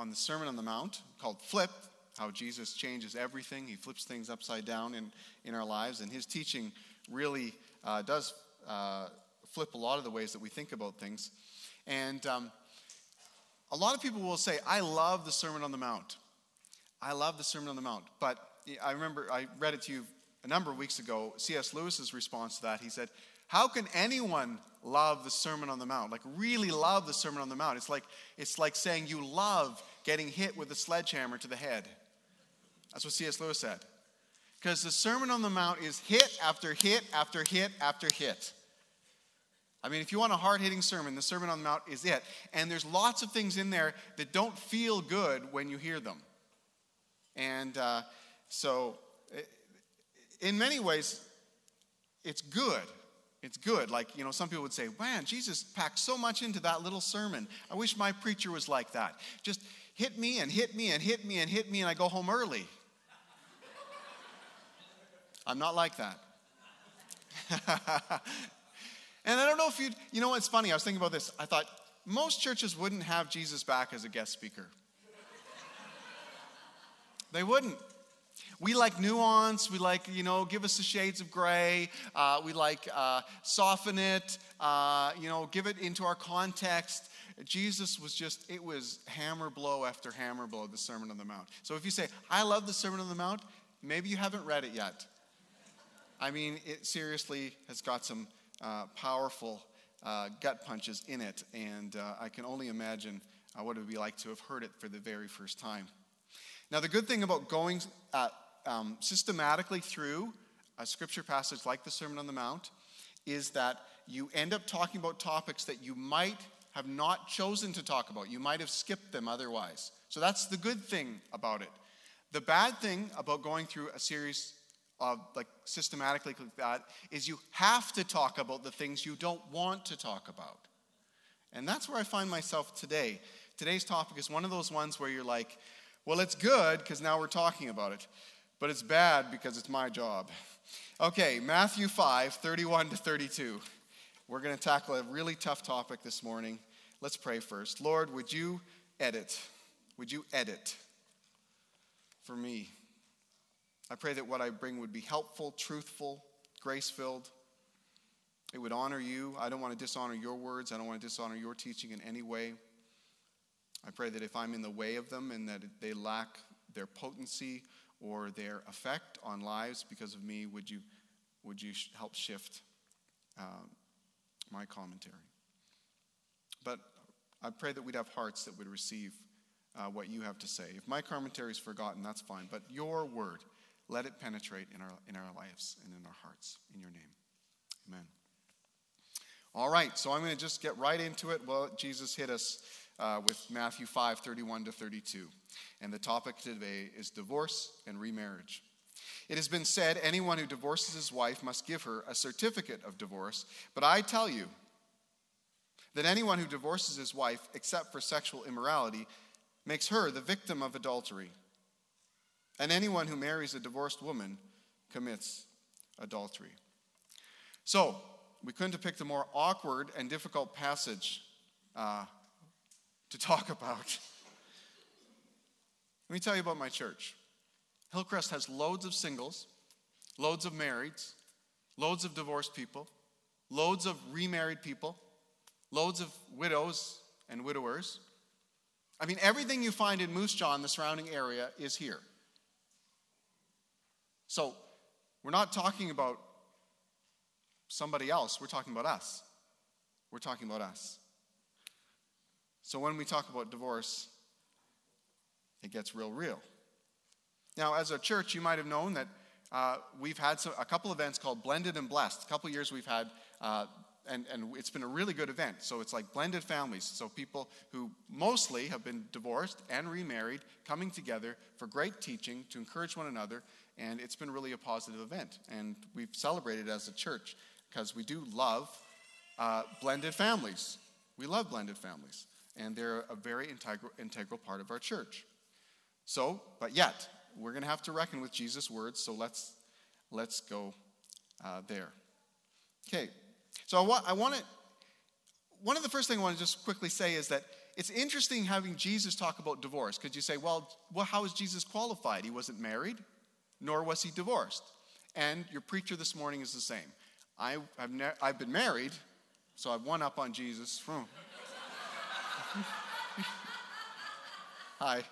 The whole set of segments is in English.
on the Sermon on the Mount called Flip, how Jesus changes everything. He flips things upside down in, in our lives, and his teaching really uh, does uh, flip a lot of the ways that we think about things. And um, a lot of people will say, I love the Sermon on the Mount. I love the Sermon on the Mount. But I remember I read it to you a number of weeks ago. C.S. Lewis's response to that, he said, How can anyone love the Sermon on the Mount? Like, really love the Sermon on the Mount? It's like, it's like saying you love getting hit with a sledgehammer to the head. That's what C.S. Lewis said. Because the Sermon on the Mount is hit after hit after hit after hit. I mean, if you want a hard hitting sermon, the Sermon on the Mount is it. And there's lots of things in there that don't feel good when you hear them. And uh, so, in many ways, it's good. It's good. Like, you know, some people would say, man, Jesus packed so much into that little sermon. I wish my preacher was like that. Just hit me and hit me and hit me and hit me, and I go home early. I'm not like that. and I don't know if you, you know what's funny? I was thinking about this. I thought most churches wouldn't have Jesus back as a guest speaker. they wouldn't. We like nuance. We like, you know, give us the shades of gray. Uh, we like uh, soften it, uh, you know, give it into our context. Jesus was just, it was hammer blow after hammer blow, the Sermon on the Mount. So if you say, I love the Sermon on the Mount, maybe you haven't read it yet. I mean, it seriously has got some uh, powerful uh, gut punches in it, and uh, I can only imagine what it would be like to have heard it for the very first time. Now, the good thing about going uh, um, systematically through a scripture passage like the Sermon on the Mount is that you end up talking about topics that you might have not chosen to talk about. You might have skipped them otherwise. So that's the good thing about it. The bad thing about going through a series of like systematically like that is you have to talk about the things you don't want to talk about. And that's where I find myself today. Today's topic is one of those ones where you're like, well, it's good because now we're talking about it, but it's bad because it's my job. Okay, Matthew 5, 31 to 32. We're going to tackle a really tough topic this morning. Let's pray first. Lord, would you edit? Would you edit for me? I pray that what I bring would be helpful, truthful, grace filled. It would honor you. I don't want to dishonor your words. I don't want to dishonor your teaching in any way. I pray that if I'm in the way of them and that they lack their potency or their effect on lives because of me, would you, would you help shift um, my commentary? But I pray that we'd have hearts that would receive uh, what you have to say. If my commentary is forgotten, that's fine. But your word, let it penetrate in our, in our lives and in our hearts. In your name. Amen. All right, so I'm going to just get right into it. Well, Jesus hit us uh, with Matthew 5 31 to 32. And the topic today is divorce and remarriage. It has been said anyone who divorces his wife must give her a certificate of divorce. But I tell you that anyone who divorces his wife, except for sexual immorality, makes her the victim of adultery. And anyone who marries a divorced woman commits adultery. So, we couldn't have picked a more awkward and difficult passage uh, to talk about. Let me tell you about my church. Hillcrest has loads of singles, loads of marrieds, loads of divorced people, loads of remarried people, loads of widows and widowers. I mean, everything you find in Moose Jaw and the surrounding area is here. So we're not talking about somebody else, we're talking about us. We're talking about us. So when we talk about divorce, it gets real, real. Now, as a church, you might have known that uh, we've had some, a couple events called Blended and Blessed. A couple years we've had uh, and, and it's been a really good event. So it's like blended families. So people who mostly have been divorced and remarried coming together for great teaching to encourage one another. And it's been really a positive event. And we've celebrated as a church because we do love uh, blended families. We love blended families. And they're a very integral, integral part of our church. So, but yet, we're going to have to reckon with Jesus' words. So let's, let's go uh, there. Okay, so I want, I want to, one of the first things I want to just quickly say is that it's interesting having Jesus talk about divorce because you say, well, well, how is Jesus qualified? He wasn't married, nor was he divorced. And your preacher this morning is the same. I, have ne- I've been married, so I've one up on Jesus. Hi.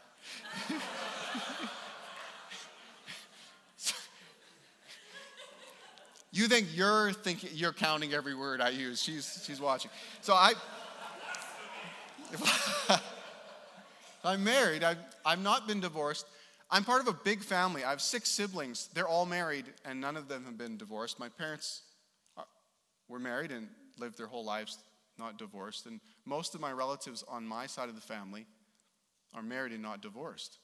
you think you're thinking you're counting every word I use. She's she's watching. So I I'm married. I've, I've not been divorced. I'm part of a big family. I have six siblings. They're all married, and none of them have been divorced. My parents are, were married and lived their whole lives not divorced. And most of my relatives on my side of the family are married and not divorced.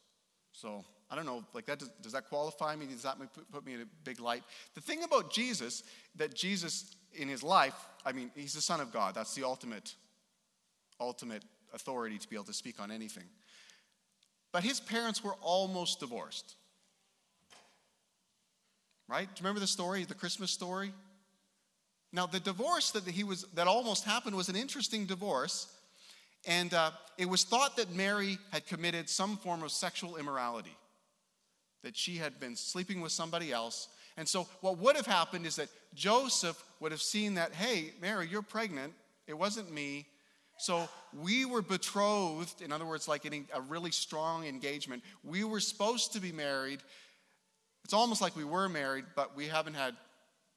So I don't know, like that does, does that qualify me? Does that put me in a big light? The thing about Jesus, that Jesus in his life, I mean, he's the Son of God. That's the ultimate, ultimate authority to be able to speak on anything. But his parents were almost divorced. Right? Do you remember the story, the Christmas story? Now, the divorce that he was that almost happened was an interesting divorce, and uh, it was thought that Mary had committed some form of sexual immorality, that she had been sleeping with somebody else. And so, what would have happened is that Joseph would have seen that, hey, Mary, you're pregnant. It wasn't me. So we were betrothed, in other words, like in a really strong engagement. We were supposed to be married. It's almost like we were married, but we haven't had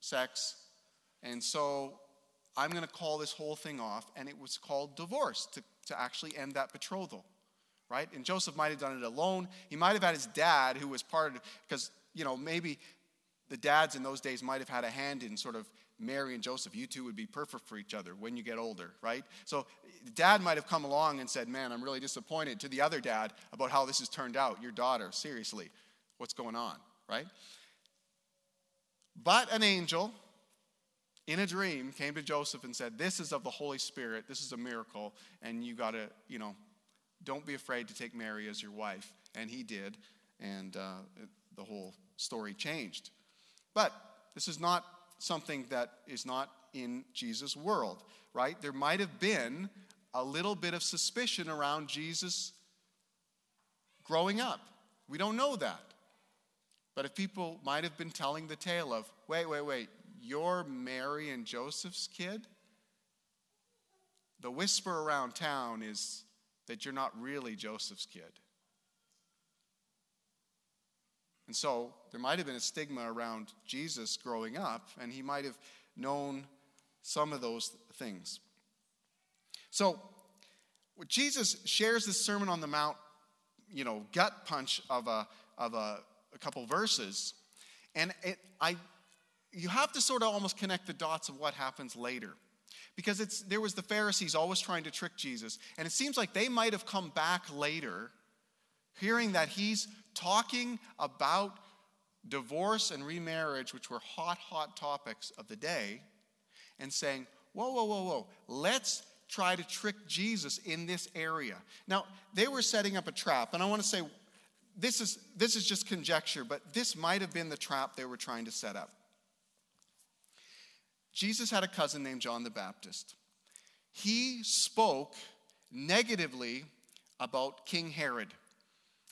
sex. And so I'm going to call this whole thing off. And it was called divorce to, to actually end that betrothal, right? And Joseph might have done it alone. He might have had his dad, who was part of because, you know, maybe the dads in those days might have had a hand in sort of Mary and Joseph, you two would be perfect for each other when you get older, right? So dad might have come along and said, Man, I'm really disappointed to the other dad about how this has turned out. Your daughter, seriously, what's going on, right? But an angel in a dream came to Joseph and said, This is of the Holy Spirit. This is a miracle. And you got to, you know, don't be afraid to take Mary as your wife. And he did. And uh, the whole story changed. But this is not something that is not in Jesus' world, right? There might have been a little bit of suspicion around Jesus growing up. We don't know that. But if people might have been telling the tale of, wait, wait, wait, you're Mary and Joseph's kid? The whisper around town is that you're not really Joseph's kid. And so there might have been a stigma around Jesus growing up, and he might have known some of those things. So Jesus shares this Sermon on the Mount, you know, gut punch of a, of a, a couple verses. And it, I you have to sort of almost connect the dots of what happens later. Because it's, there was the Pharisees always trying to trick Jesus. And it seems like they might have come back later, hearing that he's talking about divorce and remarriage, which were hot, hot topics of the day, and saying, whoa, whoa, whoa, whoa, let's try to trick Jesus in this area. Now, they were setting up a trap, and I want to say this is, this is just conjecture, but this might have been the trap they were trying to set up. Jesus had a cousin named John the Baptist. He spoke negatively about King Herod.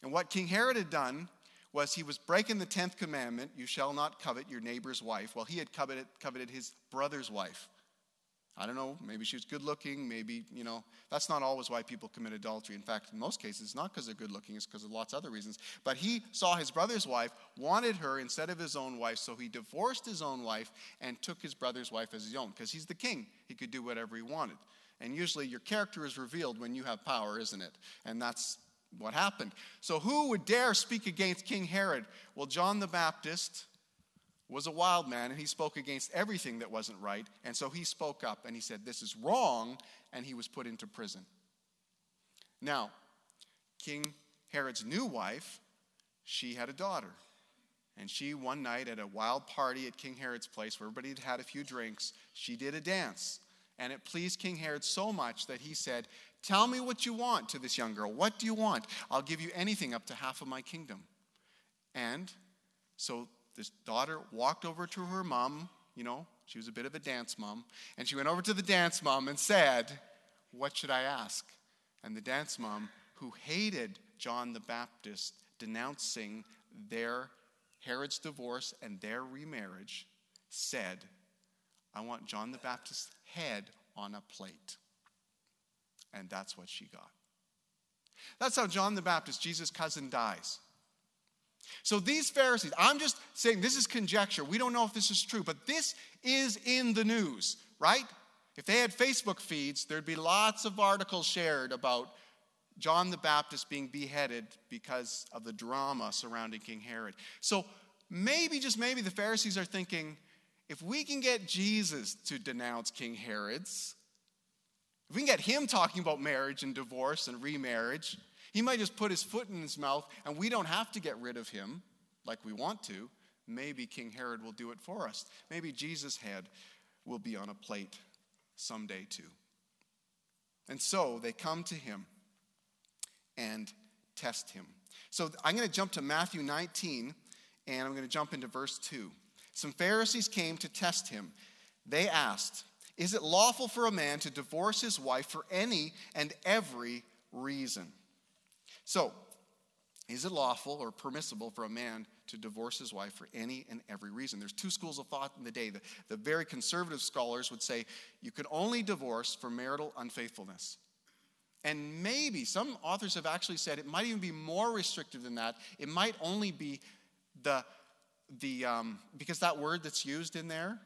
And what King Herod had done was he was breaking the 10th commandment you shall not covet your neighbor's wife. Well, he had coveted, coveted his brother's wife. I don't know, maybe she was good looking, maybe, you know, that's not always why people commit adultery. In fact, in most cases, it's not because they're good looking, it's because of lots of other reasons. But he saw his brother's wife, wanted her instead of his own wife, so he divorced his own wife and took his brother's wife as his own, because he's the king. He could do whatever he wanted. And usually your character is revealed when you have power, isn't it? And that's what happened. So who would dare speak against King Herod? Well, John the Baptist was a wild man and he spoke against everything that wasn't right. And so he spoke up and he said, This is wrong. And he was put into prison. Now, King Herod's new wife, she had a daughter. And she, one night at a wild party at King Herod's place where everybody had had a few drinks, she did a dance. And it pleased King Herod so much that he said, Tell me what you want to this young girl. What do you want? I'll give you anything up to half of my kingdom. And so this daughter walked over to her mom, you know, she was a bit of a dance mom, and she went over to the dance mom and said, What should I ask? And the dance mom, who hated John the Baptist denouncing their Herod's divorce and their remarriage, said, I want John the Baptist's head on a plate. And that's what she got. That's how John the Baptist, Jesus' cousin, dies. So these Pharisees, I'm just saying this is conjecture. We don't know if this is true, but this is in the news, right? If they had Facebook feeds, there'd be lots of articles shared about John the Baptist being beheaded because of the drama surrounding King Herod. So maybe, just maybe, the Pharisees are thinking if we can get Jesus to denounce King Herod's, if we can get him talking about marriage and divorce and remarriage, he might just put his foot in his mouth and we don't have to get rid of him like we want to. Maybe King Herod will do it for us. Maybe Jesus' head will be on a plate someday too. And so they come to him and test him. So I'm going to jump to Matthew 19 and I'm going to jump into verse 2. Some Pharisees came to test him. They asked, Is it lawful for a man to divorce his wife for any and every reason? So, is it lawful or permissible for a man to divorce his wife for any and every reason? There's two schools of thought in the day. The, the very conservative scholars would say you could only divorce for marital unfaithfulness. And maybe some authors have actually said it might even be more restrictive than that. It might only be the, the um, because that word that's used in there,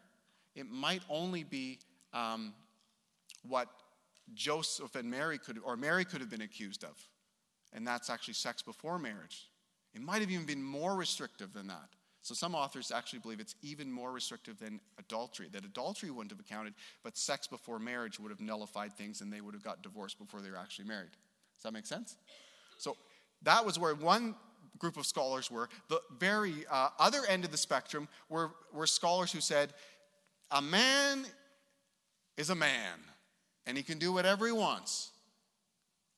it might only be um, what Joseph and Mary could, or Mary could have been accused of. And that's actually sex before marriage. It might have even been more restrictive than that. So some authors actually believe it's even more restrictive than adultery, that adultery wouldn't have accounted, but sex before marriage would have nullified things and they would have got divorced before they were actually married. Does that make sense? So that was where one group of scholars were. The very uh, other end of the spectrum were, were scholars who said, a man is a man and he can do whatever he wants.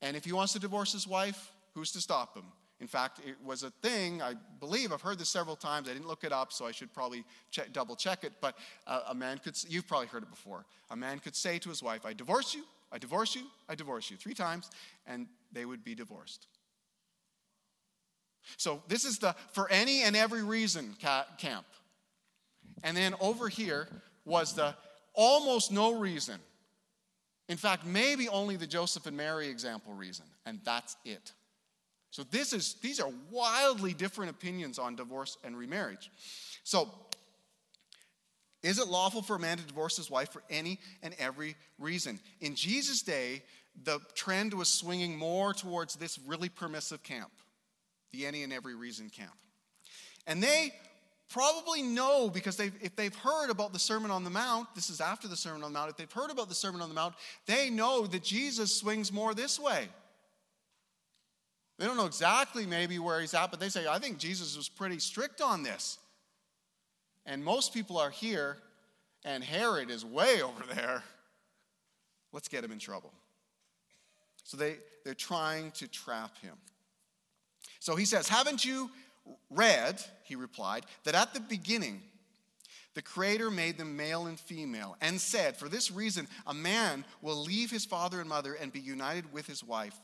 And if he wants to divorce his wife, who's to stop him? In fact, it was a thing, I believe, I've heard this several times. I didn't look it up, so I should probably check, double check it. But uh, a man could, you've probably heard it before. A man could say to his wife, I divorce you, I divorce you, I divorce you, three times, and they would be divorced. So this is the for any and every reason camp. And then over here was the almost no reason. In fact, maybe only the Joseph and Mary example reason, and that's it. So this is these are wildly different opinions on divorce and remarriage. So is it lawful for a man to divorce his wife for any and every reason? In Jesus' day, the trend was swinging more towards this really permissive camp, the any and every reason camp. And they probably know because they've, if they've heard about the Sermon on the Mount, this is after the Sermon on the Mount, if they've heard about the Sermon on the Mount, they know that Jesus swings more this way. They don't know exactly maybe where he's at, but they say, I think Jesus was pretty strict on this. And most people are here, and Herod is way over there. Let's get him in trouble. So they, they're trying to trap him. So he says, Haven't you read, he replied, that at the beginning the Creator made them male and female and said, For this reason, a man will leave his father and mother and be united with his wife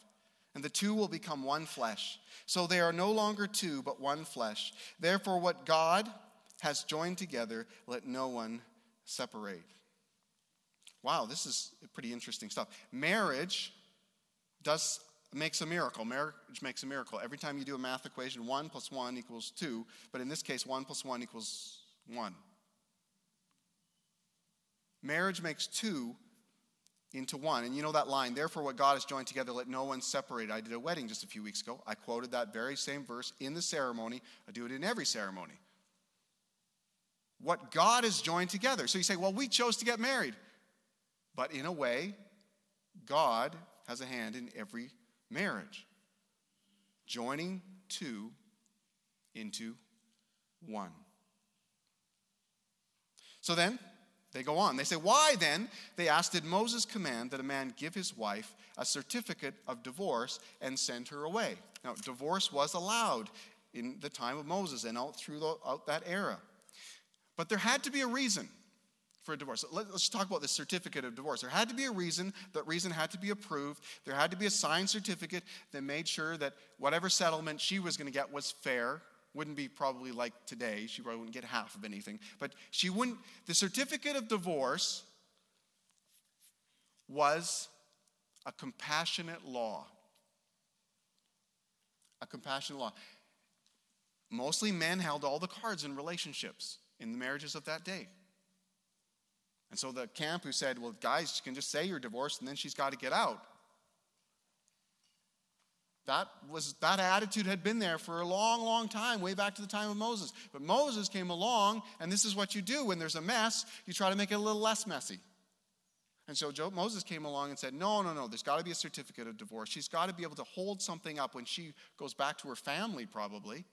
and the two will become one flesh. So they are no longer two, but one flesh. Therefore, what God has joined together, let no one separate. Wow, this is pretty interesting stuff. Marriage does makes a miracle. Marriage makes a miracle. Every time you do a math equation, 1 plus 1 equals 2, but in this case, 1 plus 1 equals 1. Marriage makes two into one. And you know that line, therefore, what God has joined together, let no one separate. I did a wedding just a few weeks ago. I quoted that very same verse in the ceremony. I do it in every ceremony. What God has joined together. So you say, well, we chose to get married. But in a way, God has a hand in every marriage, joining two into one. So then, they go on. They say, Why then, they ask, did Moses command that a man give his wife a certificate of divorce and send her away? Now, divorce was allowed in the time of Moses and out throughout that era. But there had to be a reason for a divorce. Let, us talk about the certificate of divorce. There had to be a reason. That reason had to be approved. There had to be a signed certificate that made sure that whatever settlement she was going to get was fair. Wouldn't be probably like today. She probably wouldn't get half of anything. But she wouldn't. The certificate of divorce was a compassionate law. A compassionate law. Mostly men held all the cards in relationships in the marriages of that day. And so the camp who said, well, guys, you can just say you're divorced and then she's got to get out. That, was, that attitude had been there for a long, long time, way back to the time of Moses. But Moses came along, and this is what you do when there's a mess you try to make it a little less messy. And so Moses came along and said, No, no, no, there's got to be a certificate of divorce. She's got to be able to hold something up when she goes back to her family, probably.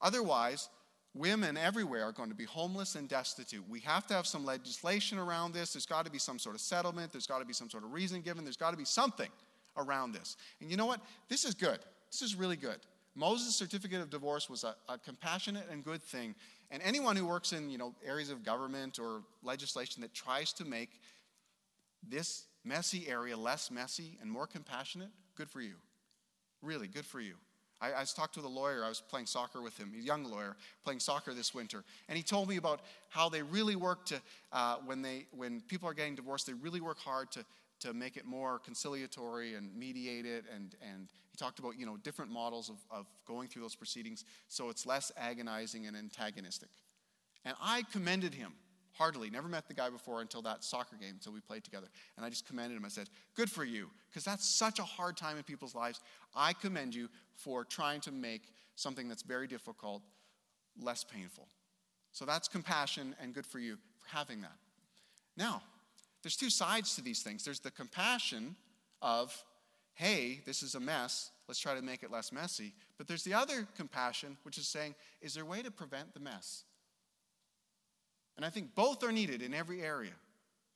Otherwise, women everywhere are going to be homeless and destitute. We have to have some legislation around this. There's got to be some sort of settlement. There's got to be some sort of reason given. There's got to be something around this. And you know what? This is good. This is really good. Moses' certificate of divorce was a, a compassionate and good thing. And anyone who works in you know, areas of government or legislation that tries to make this messy area less messy and more compassionate, good for you. Really, good for you. I, I was talking to the lawyer. I was playing soccer with him, a young lawyer, playing soccer this winter. And he told me about how they really work to, uh, when, they, when people are getting divorced, they really work hard to, to make it more conciliatory and mediate it. And, and he talked about, you know, different models of, of going through those proceedings so it's less agonizing and antagonistic. And I commended him heartily. Never met the guy before until that soccer game, until we played together. And I just commended him. I said, Good for you, because that's such a hard time in people's lives. I commend you for trying to make something that's very difficult less painful. So that's compassion, and good for you for having that. Now, there's two sides to these things. There's the compassion of, hey, this is a mess, let's try to make it less messy. But there's the other compassion, which is saying, is there a way to prevent the mess? And I think both are needed in every area.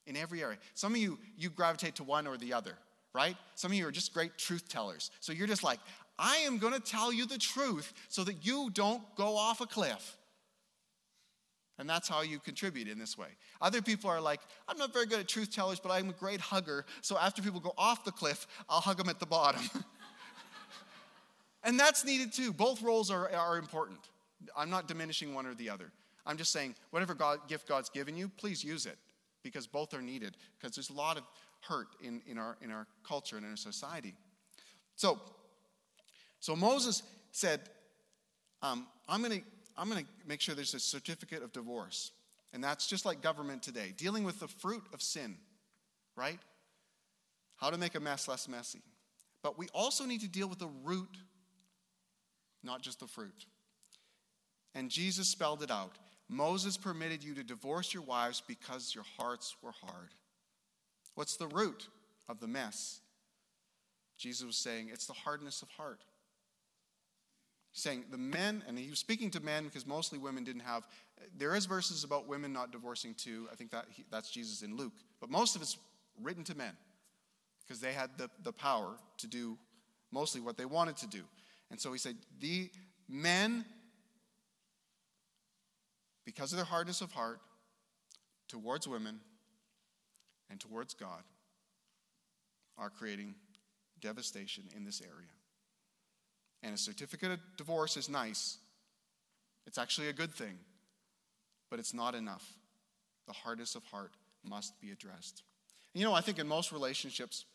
In every area. Some of you, you gravitate to one or the other, right? Some of you are just great truth tellers. So you're just like, I am going to tell you the truth so that you don't go off a cliff. And that's how you contribute in this way. Other people are like, I'm not very good at truth tellers, but I'm a great hugger. So after people go off the cliff, I'll hug them at the bottom. and that's needed too. Both roles are, are important. I'm not diminishing one or the other. I'm just saying, whatever God, gift God's given you, please use it because both are needed because there's a lot of hurt in, in, our, in our culture and in our society. So, so Moses said, um, I'm going to I'm going to make sure there's a certificate of divorce. And that's just like government today, dealing with the fruit of sin, right? How to make a mess less messy. But we also need to deal with the root, not just the fruit. And Jesus spelled it out. Moses permitted you to divorce your wives because your hearts were hard. What's the root of the mess? Jesus was saying it's the hardness of heart. He's saying the men, and he was speaking to men because mostly women didn't have. There is verses about women not divorcing too. I think that he, that's Jesus in Luke, but most of it's written to men because they had the, the power to do mostly what they wanted to do. And so he said, the men because of their hardness of heart towards women and towards God, are creating devastation in this area. And a certificate of divorce is nice. It's actually a good thing, but it's not enough. The hardness of heart must be addressed. And you know, I think in most relationships,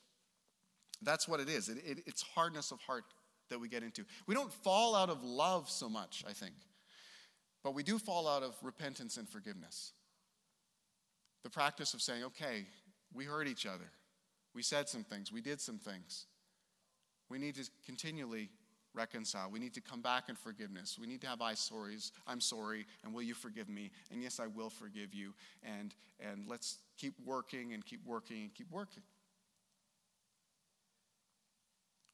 that's what it is. It, it, it's hardness of heart that we get into. We don't fall out of love so much, I think. But we do fall out of repentance and forgiveness. The practice of saying, okay, we hurt each other. We said some things. We did some things. We need to continually reconcile. We need to come back in forgiveness. We need to have I sorries. I'm sorry, and will you forgive me? And yes, I will forgive you. And and let's keep working and keep working and keep working.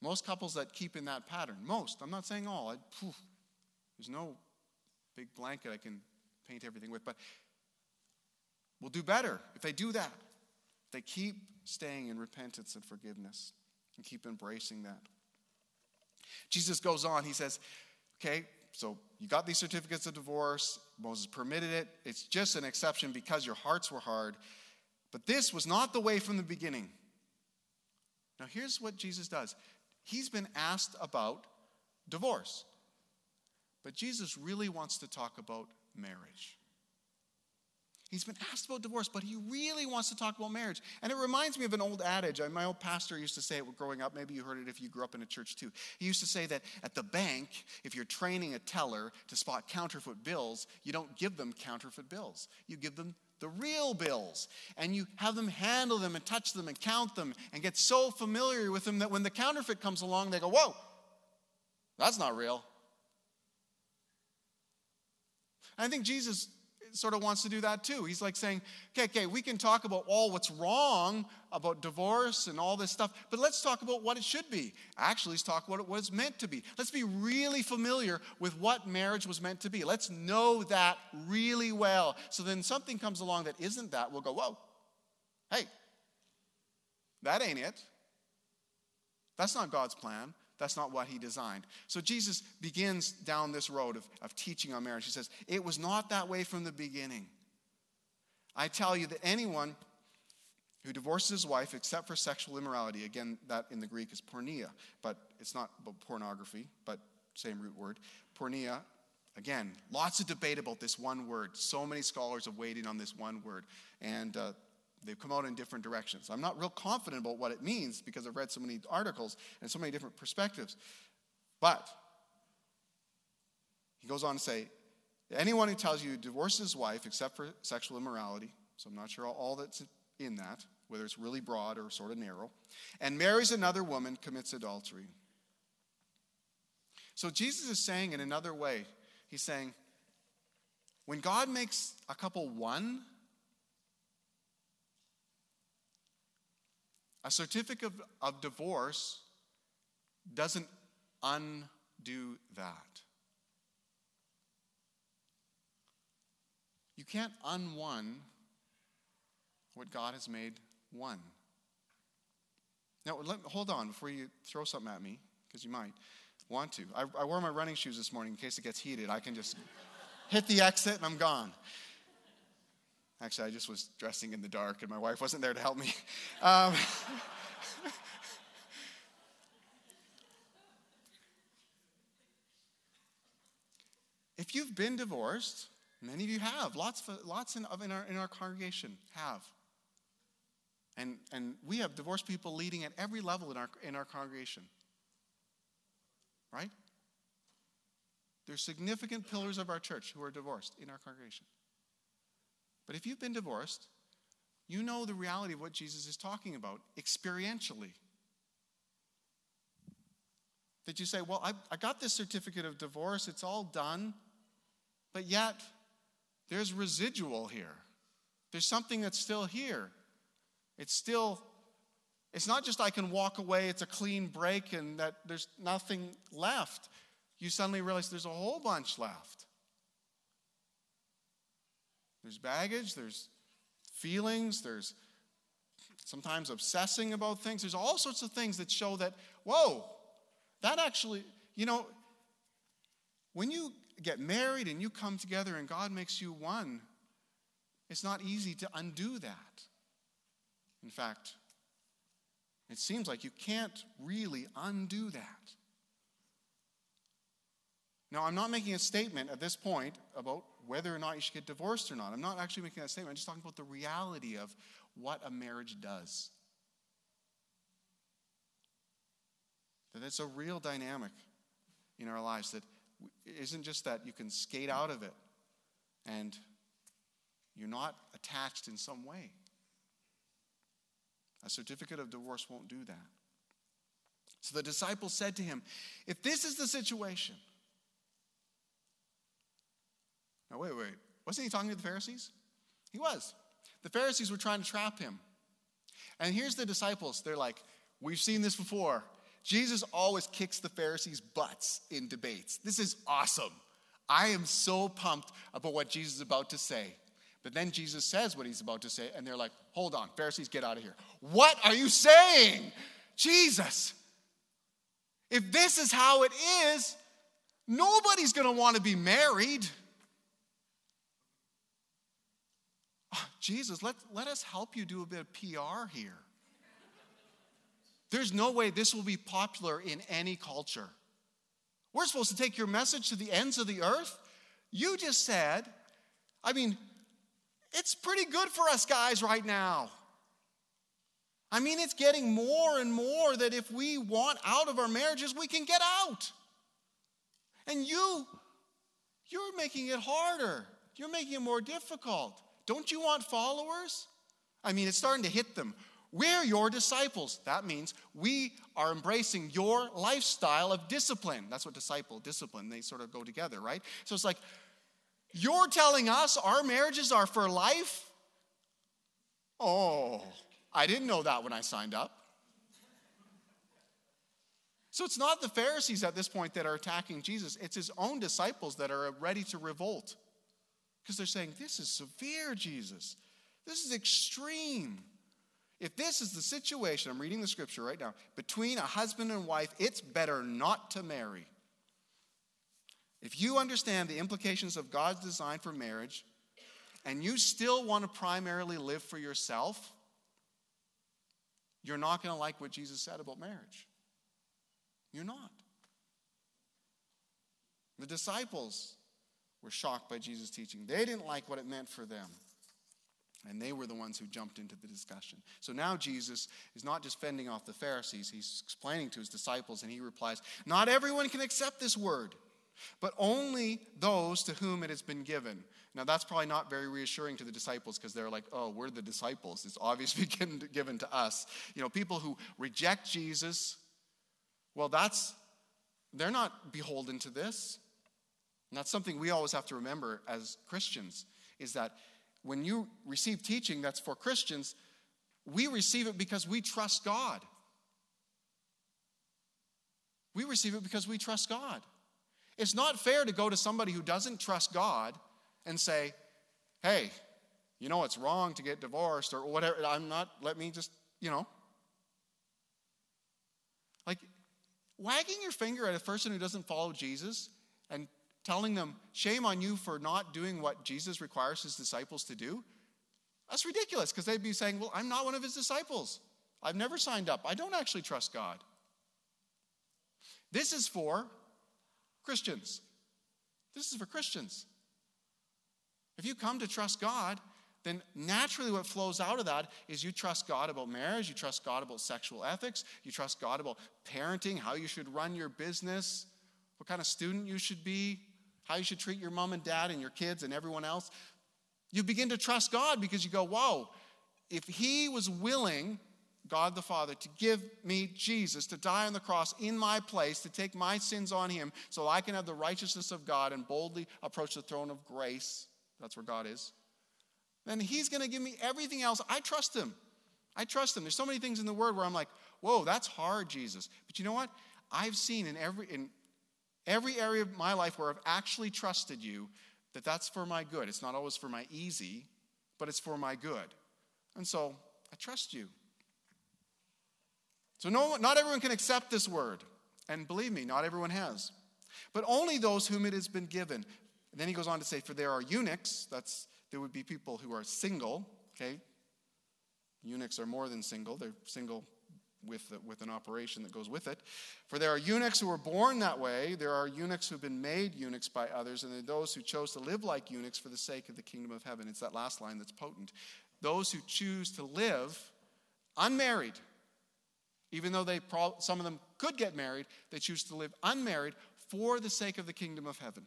Most couples that keep in that pattern, most, I'm not saying all, I, poof, there's no big blanket I can paint everything with, but we'll do better if they do that. They keep staying in repentance and forgiveness and keep embracing that. Jesus goes on, he says, okay, so you got these certificates of divorce. Moses permitted it. It's just an exception because your hearts were hard. But this was not the way from the beginning. Now, here's what Jesus does He's been asked about divorce, but Jesus really wants to talk about marriage. He's been asked about divorce, but he really wants to talk about marriage. And it reminds me of an old adage. My old pastor used to say it growing up. Maybe you heard it if you grew up in a church too. He used to say that at the bank, if you're training a teller to spot counterfeit bills, you don't give them counterfeit bills. You give them the real bills. And you have them handle them and touch them and count them and get so familiar with them that when the counterfeit comes along, they go, Whoa, that's not real. I think Jesus sort of wants to do that too. He's like saying, okay, okay, we can talk about all what's wrong about divorce and all this stuff, but let's talk about what it should be. Actually, let's talk what was meant to be. Let's be really familiar with what marriage was meant to be. Let's know that really well. So then something comes along that isn't that, we'll go, whoa, hey, that ain't it. That's not God's plan. That's not what he designed. So Jesus begins down this road of, of teaching on marriage. He says, It was not that way from the beginning. I tell you that anyone who divorces his wife except for sexual immorality, again, that in the Greek is porneia, but it's not pornography, but same root word. Porneia, again, lots of debate about this one word. So many scholars have weighed in on this one word. And uh, They've come out in different directions. I'm not real confident about what it means because I've read so many articles and so many different perspectives. But he goes on to say anyone who tells you divorces his wife except for sexual immorality, so I'm not sure all that's in that, whether it's really broad or sort of narrow, and marries another woman commits adultery. So Jesus is saying in another way, he's saying, when God makes a couple one, A certificate of, divorce doesn't undo that. You can't unone what God has made one. Now, let, hold on before you throw something at me, because you might want to. I, I wore my running shoes this morning in case it gets heated. I can just hit the exit and I'm gone. Actually, I just was dressing in the dark and my wife wasn't there to help me. Um, if you've been divorced, many of you have, lots, of, lots in, in, our, in our congregation have. And, and we have divorced people leading at every level in our, in our congregation. Right? There's significant pillars of our church who are divorced in our congregation. But if you've been divorced, you know the reality of what Jesus is talking about experientially. That you say, Well, I, I got this certificate of divorce, it's all done, but yet there's residual here. There's something that's still here. It's still, it's not just I can walk away, it's a clean break, and that there's nothing left. You suddenly realize there's a whole bunch left. There's baggage, there's feelings, there's sometimes obsessing about things. There's all sorts of things that show that, whoa, that actually, you know, when you get married and you come together and God makes you one, it's not easy to undo that. In fact, it seems like you can't really undo that. Now, I'm not making a statement at this point about whether or not you should get divorced or not. I'm not actually making that statement. I'm just talking about the reality of what a marriage does. That it's a real dynamic in our lives that isn't just that you can skate out of it and you're not attached in some way. A certificate of divorce won't do that. So the disciples said to him, If this is the situation, now, wait, wait. Wasn't he talking to the Pharisees? He was. The Pharisees were trying to trap him. And here's the disciples. They're like, We've seen this before. Jesus always kicks the Pharisees' butts in debates. This is awesome. I am so pumped about what Jesus is about to say. But then Jesus says what he's about to say, and they're like, Hold on, Pharisees, get out of here. What are you saying? Jesus. If this is how it is, Nobody's want to be married. Oh, Jesus, let, let us help you do a bit of PR here. There's no way this will be popular in any culture. We're supposed to take your message to the ends of the earth. You just said, I mean, it's pretty good for us guys right now. I mean, it's getting more and more that if we want out of our marriages, we can get out. And you, you're making it harder. You're making it more difficult. Don't you want followers? I mean, it's starting to hit them. We're your disciples. That means we are embracing your lifestyle of discipline. That's what disciple, discipline, they sort of go together, right? So it's like, you're telling us our marriages are for life? Oh, I didn't know that when I signed up. So it's not the Pharisees at this point that are attacking Jesus, it's his own disciples that are ready to revolt. Because they're saying, This is severe, Jesus. This is extreme. If this is the situation, I'm reading the scripture right now, between a husband and wife, it's better not to marry. If you understand the implications of God's design for marriage, and you still want to primarily live for yourself, you're not going to like what Jesus said about marriage. You're not. The disciples were shocked by Jesus' teaching. They didn't like what it meant for them. And they were the ones who jumped into the discussion. So now Jesus is not just fending off the Pharisees, he's explaining to his disciples, and he replies, Not everyone can accept this word, but only those to whom it has been given. Now, that's probably not very reassuring to the disciples because they're like, oh, we're the disciples. It's obviously given to us. You know, people who reject Jesus, well, that's, they're not beholden to this. And that's something we always have to remember as Christians is that when you receive teaching that's for Christians, we receive it because we trust God. We receive it because we trust God. It's not fair to go to somebody who doesn't trust God and say, hey, you know it's wrong to get divorced or whatever. I'm not, let me just, you know. Like wagging your finger at a person who doesn't follow Jesus and telling them, shame on you for not doing what Jesus requires his disciples to do, that's ridiculous because they'd be saying, well, I'm not one of his disciples. I've never signed up. I don't actually trust God. This is for Christians. This is for Christians. If you come to trust God, then naturally what flows out of that is you trust God about marriage, you trust God about sexual ethics, you trust God about parenting, how you should run your business, what kind of student you should be, how you should treat your mom and dad and your kids and everyone else. You begin to trust God because you go, whoa, if He was willing God the Father to give me Jesus to die on the cross in my place, to take my sins on him, so I can have the righteousness of God and boldly approach the throne of grace. That's where God is. Then he's going to give me everything else. I trust him. I trust him. There's so many things in the word where I'm like, whoa, that's hard, Jesus. But you know what? I've seen in every, in every area of my life where I've actually trusted you that that's for my good. It's not always for my easy, but it's for my good. And so I trust you. So, no, not everyone can accept this word. And believe me, not everyone has. But only those whom it has been given. And then he goes on to say, For there are eunuchs, that's there would be people who are single, okay? Eunuchs are more than single, they're single with, with an operation that goes with it. For there are eunuchs who were born that way, there are eunuchs who've been made eunuchs by others, and there are those who chose to live like eunuchs for the sake of the kingdom of heaven. It's that last line that's potent. Those who choose to live unmarried even though they some of them could get married, they choose to live unmarried for the sake of the kingdom of heaven.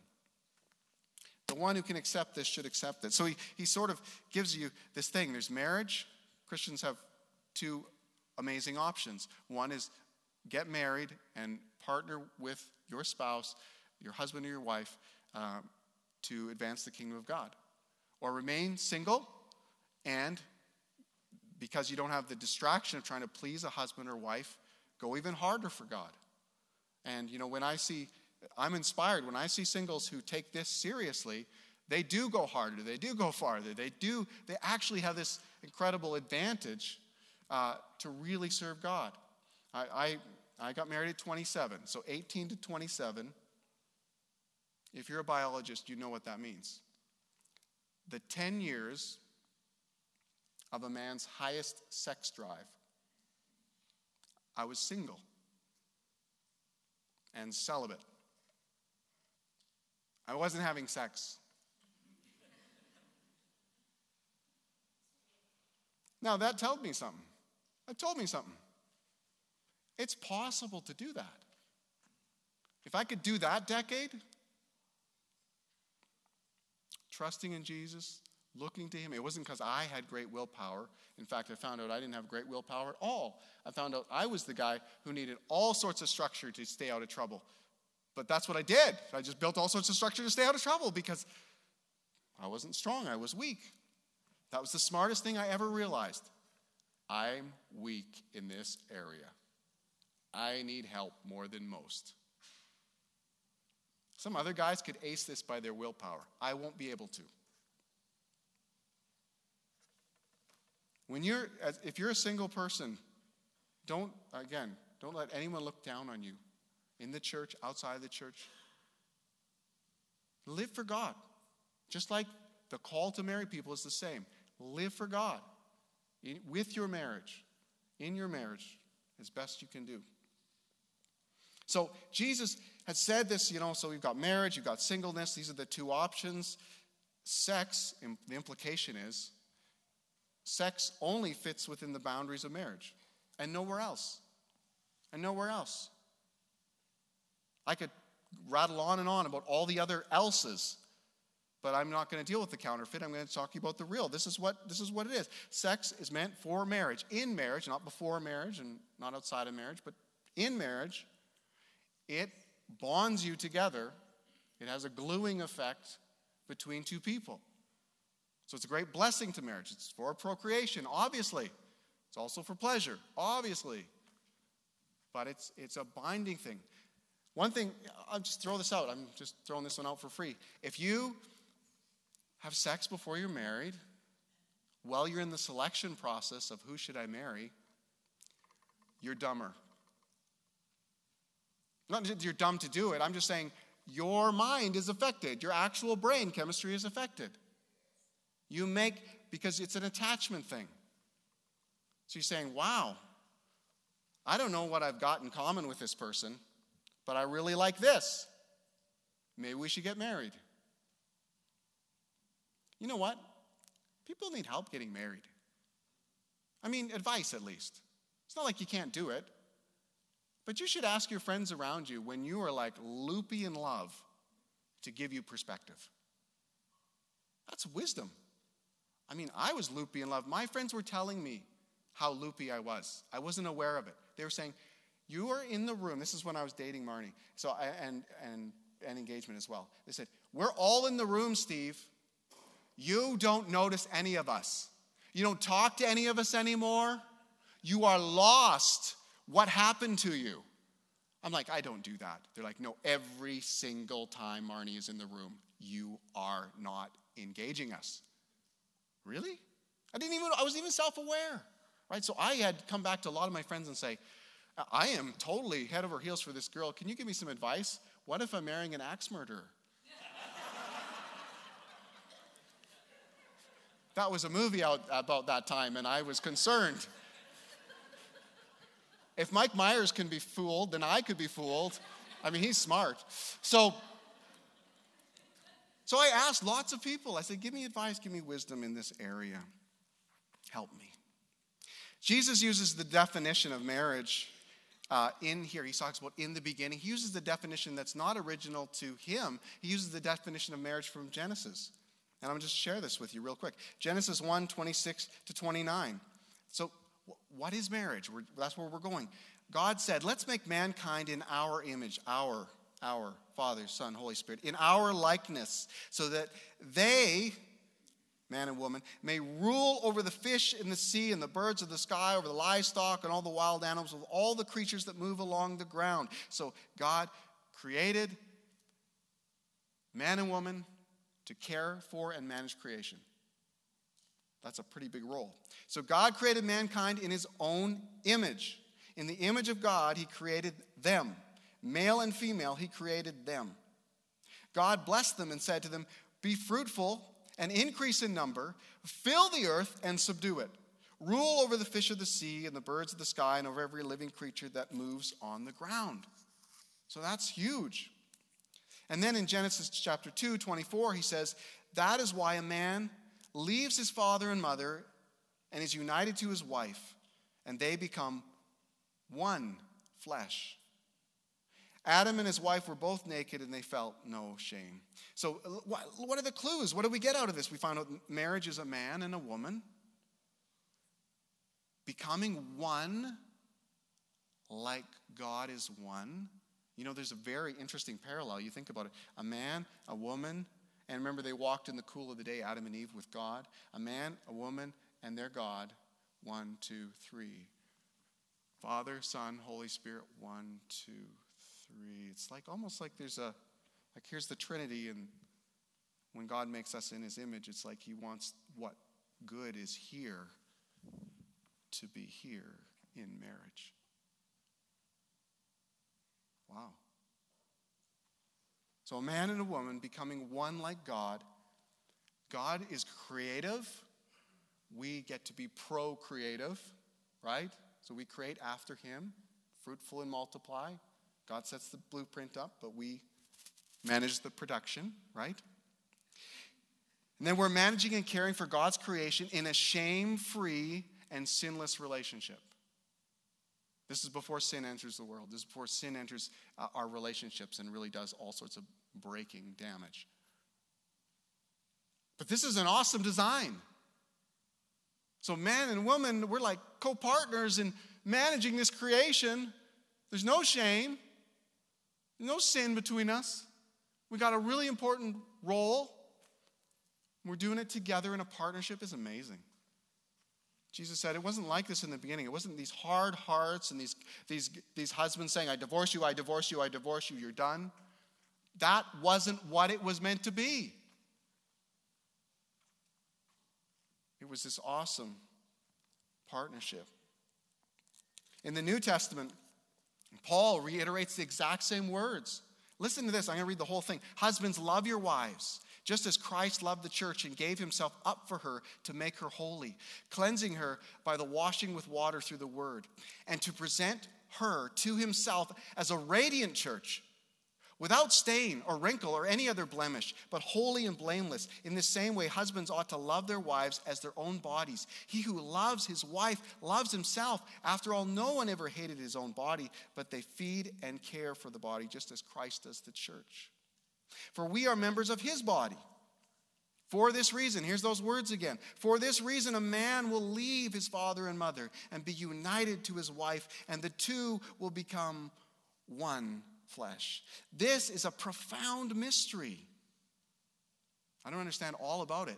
The one who can accept this should accept it. So he, he sort of gives you this thing. There's marriage. Christians have two amazing options. One is get married and partner with your spouse, your husband or your wife, um, to advance the kingdom of God. Or remain single and because you don't have the distraction of trying to please a husband or wife, go even harder for God. And, you know, when I see, I'm inspired when I see singles who take this seriously, they do go harder, they do go farther, they do, they actually have this incredible advantage uh, to really serve God. I, I, I got married at 27, so 18 to 27. If you're a biologist, you know what that means. The 10 years of a man's highest sex drive, I was single and celibate. I wasn't having sex. Now, that told me something. That told me something. It's possible to do that. If I could do that decade, trusting in Jesus, looking to Him, it wasn't because I had great willpower. In fact, I found out I didn't have great willpower at all. I found out I was the guy who needed all sorts of structure to stay out of trouble. But that's what I did. I just built all sorts of structure to stay out of trouble because I wasn't strong, I was weak. That was the smartest thing I ever realized. I'm weak in this area. I need help more than most. Some other guys could ace this by their willpower. I won't be able to. When you're, if you're a single person, don't, again, don't let anyone look down on you in the church, outside the church. Live for God. Just like the call to marry people is the same. Live for God in, with your marriage, in your marriage, as best you can do. So Jesus had said this, you know, so you've got marriage, you've got singleness, these are the two options. Sex, the implication is, sex only fits within the boundaries of marriage and nowhere else. And nowhere else. I could rattle on and on about all the other else's, but I'm not going to deal with the counterfeit. I'm going to talk to you about the real. This is what this is what it is. Sex is meant for marriage, in marriage, not before marriage and not outside of marriage, but in marriage. It bonds you together. It has a gluing effect between two people. So it's a great blessing to marriage. It's for procreation, obviously. It's also for pleasure, obviously. But it's, it's a binding thing. One thing, I'll just throw this out. I'm just throwing this one out for free. If you have sex before you're married, while you're in the selection process of who should I marry, you're dumber. Not that you're dumb to do it, I'm just saying your mind is affected. Your actual brain chemistry is affected. You make, because it's an attachment thing. So you're saying, wow, I don't know what I've got in common with this person but I really like this. Maybe we should get married. You know what? People need help getting married. I mean, advice at least. It's not like you can't do it. But you should ask your friends around you when you are like loopy in love to give you perspective. That's wisdom. I mean, I was loopy in love. My friends were telling me how loopy I was. I wasn't aware of it. They were saying, you are in the room. This is when I was dating Marnie. So and and and engagement as well. They said, "We're all in the room, Steve. You don't notice any of us. You don't talk to any of us anymore. You are lost. What happened to you?" I'm like, "I don't do that." They're like, "No, every single time Marnie is in the room, you are not engaging us." Really? I didn't even I wasn't even self-aware. Right? So I had come back to a lot of my friends and say, I am totally head over heels for this girl. Can you give me some advice? What if I'm marrying an axe murderer? That was a movie out about that time, and I was concerned. If Mike Myers can be fooled, then I could be fooled. I mean, he's smart. So, so I asked lots of people. I said, Give me advice, give me wisdom in this area. Help me. Jesus uses the definition of marriage uh, in here. He talks about in the beginning. He uses the definition that's not original to him. He uses the definition of marriage from Genesis. And I'm going to just share this with you real quick. Genesis 1 26 to 29. So, what is marriage? We're, that's where we're going. God said, Let's make mankind in our image, our, our Father, Son, Holy Spirit, in our likeness, so that they, man and woman, may rule over the fish in the sea and the birds of the sky, over the livestock and all the wild animals, of all the creatures that move along the ground. So God created man and woman to care for and manage creation. That's a pretty big role. So God created mankind in his own image. In the image of God, he created them. Male and female, he created them. God blessed them and said to them, Be fruitful and increase in number, fill the earth and subdue it. Rule over the fish of the sea and the birds of the sky and over every living creature that moves on the ground. So that's huge. And then in Genesis chapter 2, 24, he says, That is why a man leaves his father and mother and is united to his wife, and they become one flesh. Adam and his wife were both naked and they felt no shame. So, what are the clues? What do we get out of this? We find out marriage is a man and a woman becoming one like God is one. You know, there's a very interesting parallel. You think about it a man, a woman, and remember they walked in the cool of the day, Adam and Eve, with God. A man, a woman, and their God. One, two, three. Father, Son, Holy Spirit. One, two, three. It's like almost like there's a, like here's the Trinity, and when God makes us in his image, it's like he wants what good is here to be here in marriage. Wow. So, a man and a woman becoming one like God. God is creative. We get to be procreative, right? So, we create after Him, fruitful and multiply, God sets the blueprint up, but we manage the production, right? And then we're managing and caring for God's creation in a shame free and sinless relationship. This is before sin enters the world. This is before sin enters uh, our relationships and really does all sorts of breaking damage. But this is an awesome design. So, man and woman, we're like co partners in managing this creation. There's no shame, no sin between us. We got a really important role. We're doing it together in a partnership is amazing. Jesus said it wasn't like this in the beginning. It wasn't these hard hearts and these, these, these husbands saying, I divorce you, I divorce you, I divorce you, you're done. That wasn't what it was meant to be. It was this awesome partnership. In the New Testament, Paul reiterates the exact same words. Listen to this. I'm going to read the whole thing. Husbands, love your wives, just as Christ loved the church and gave himself up for her to make her holy, cleansing her by the washing with water through the word, and to present her to himself as a radiant church without stain or wrinkle or any other blemish, but holy and blameless. In the same way, husbands ought to love their wives as their own bodies. He who loves his wife loves himself. After all, no one ever hated his own body, but they feed and care for the body, just as Christ does the church. For we are members of his body. For this reason, here's those words again. For this reason, a man will leave his father and mother and be united to his wife, and the two will become one flesh. This is a profound mystery. I don't understand all about it.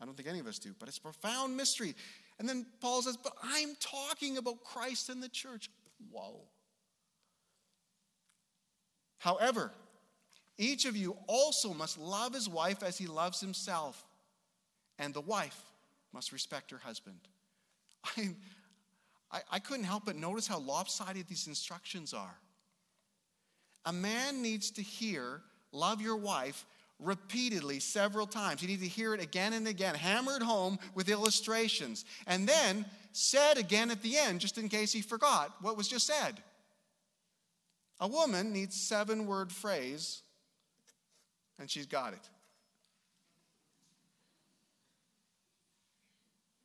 I don't think any of us do, but it's a profound mystery. And then Paul says, But I'm talking about Christ and the church. Whoa. However, each of you also must love his wife as he loves himself, and the wife must respect her husband. I, I, I couldn't help but notice how lopsided these instructions are. A man needs to hear, love your wife, repeatedly several times. You need to hear it again and again, hammered home with illustrations, and then said again at the end, just in case he forgot what was just said. A woman needs seven word phrase, and she's got it.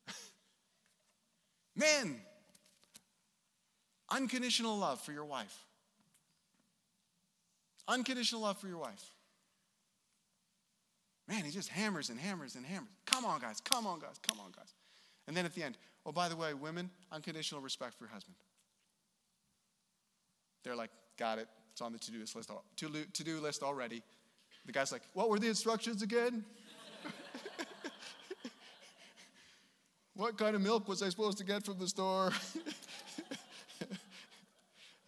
Men, unconditional love for your wife. Unconditional love for your wife. Man, he just hammers and hammers and hammers. Come on, guys. Come on, guys. Come on, guys. And then at the end, oh, by the way, women, unconditional respect for your husband. They're like, got it. It's on the to-do list, to-do list already. The guy's like, what were the instructions again? what kind of milk was I supposed to get from the store?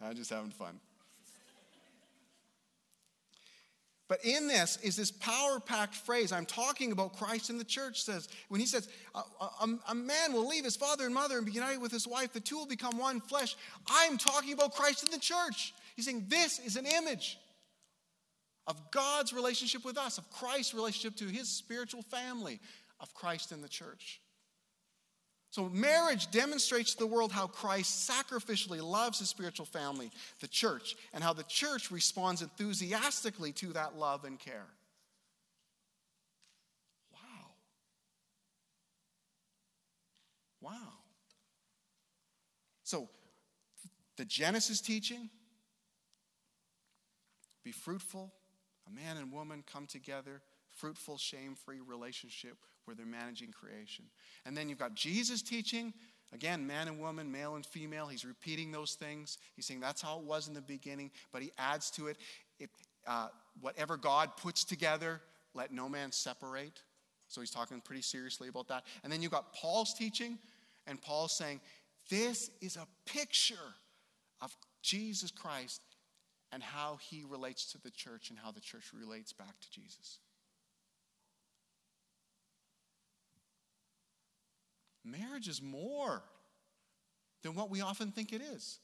I'm just having fun. But in this is this power packed phrase. I'm talking about Christ in the church says, when he says, a, a, a, man will leave his father and mother and be united with his wife, the two will become one flesh. I'm talking about Christ in the church. He's saying this is an image of God's relationship with us, of Christ's relationship to his spiritual family, of Christ and the church. So, marriage demonstrates to the world how Christ sacrificially loves his spiritual family, the church, and how the church responds enthusiastically to that love and care. Wow. Wow. So, the Genesis teaching be fruitful, a man and woman come together, fruitful, shame free relationship where they're managing creation. And then you've got Jesus teaching. Again, man and woman, male and female. He's repeating those things. He's saying that's how it was in the beginning, but he adds to it, it uh, whatever God puts together, let no man separate. So he's talking pretty seriously about that. And then you've got Paul's teaching, and Paul's saying, this is a picture of Jesus Christ and how he relates to the church and how the church relates back to Jesus. Marriage is more than what we often think it is.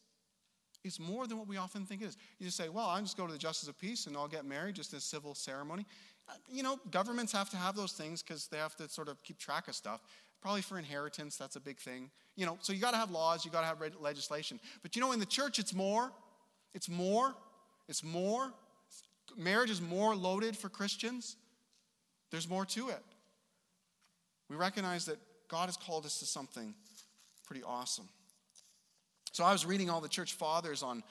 It's more than what we often think it is. You just say, well, I'll just go to the justice of peace and I'll get married, just a civil ceremony. Uh, you know, governments have to have those things because they have to sort of keep track of stuff. Probably for inheritance, that's a big thing. You know, so you got to have laws, you got to have legislation. But you know, in the church, it's more. It's more. It's more. Marriage is more loaded for Christians. There's more to it. We recognize that God has called us to something pretty awesome. So I was reading all the church fathers on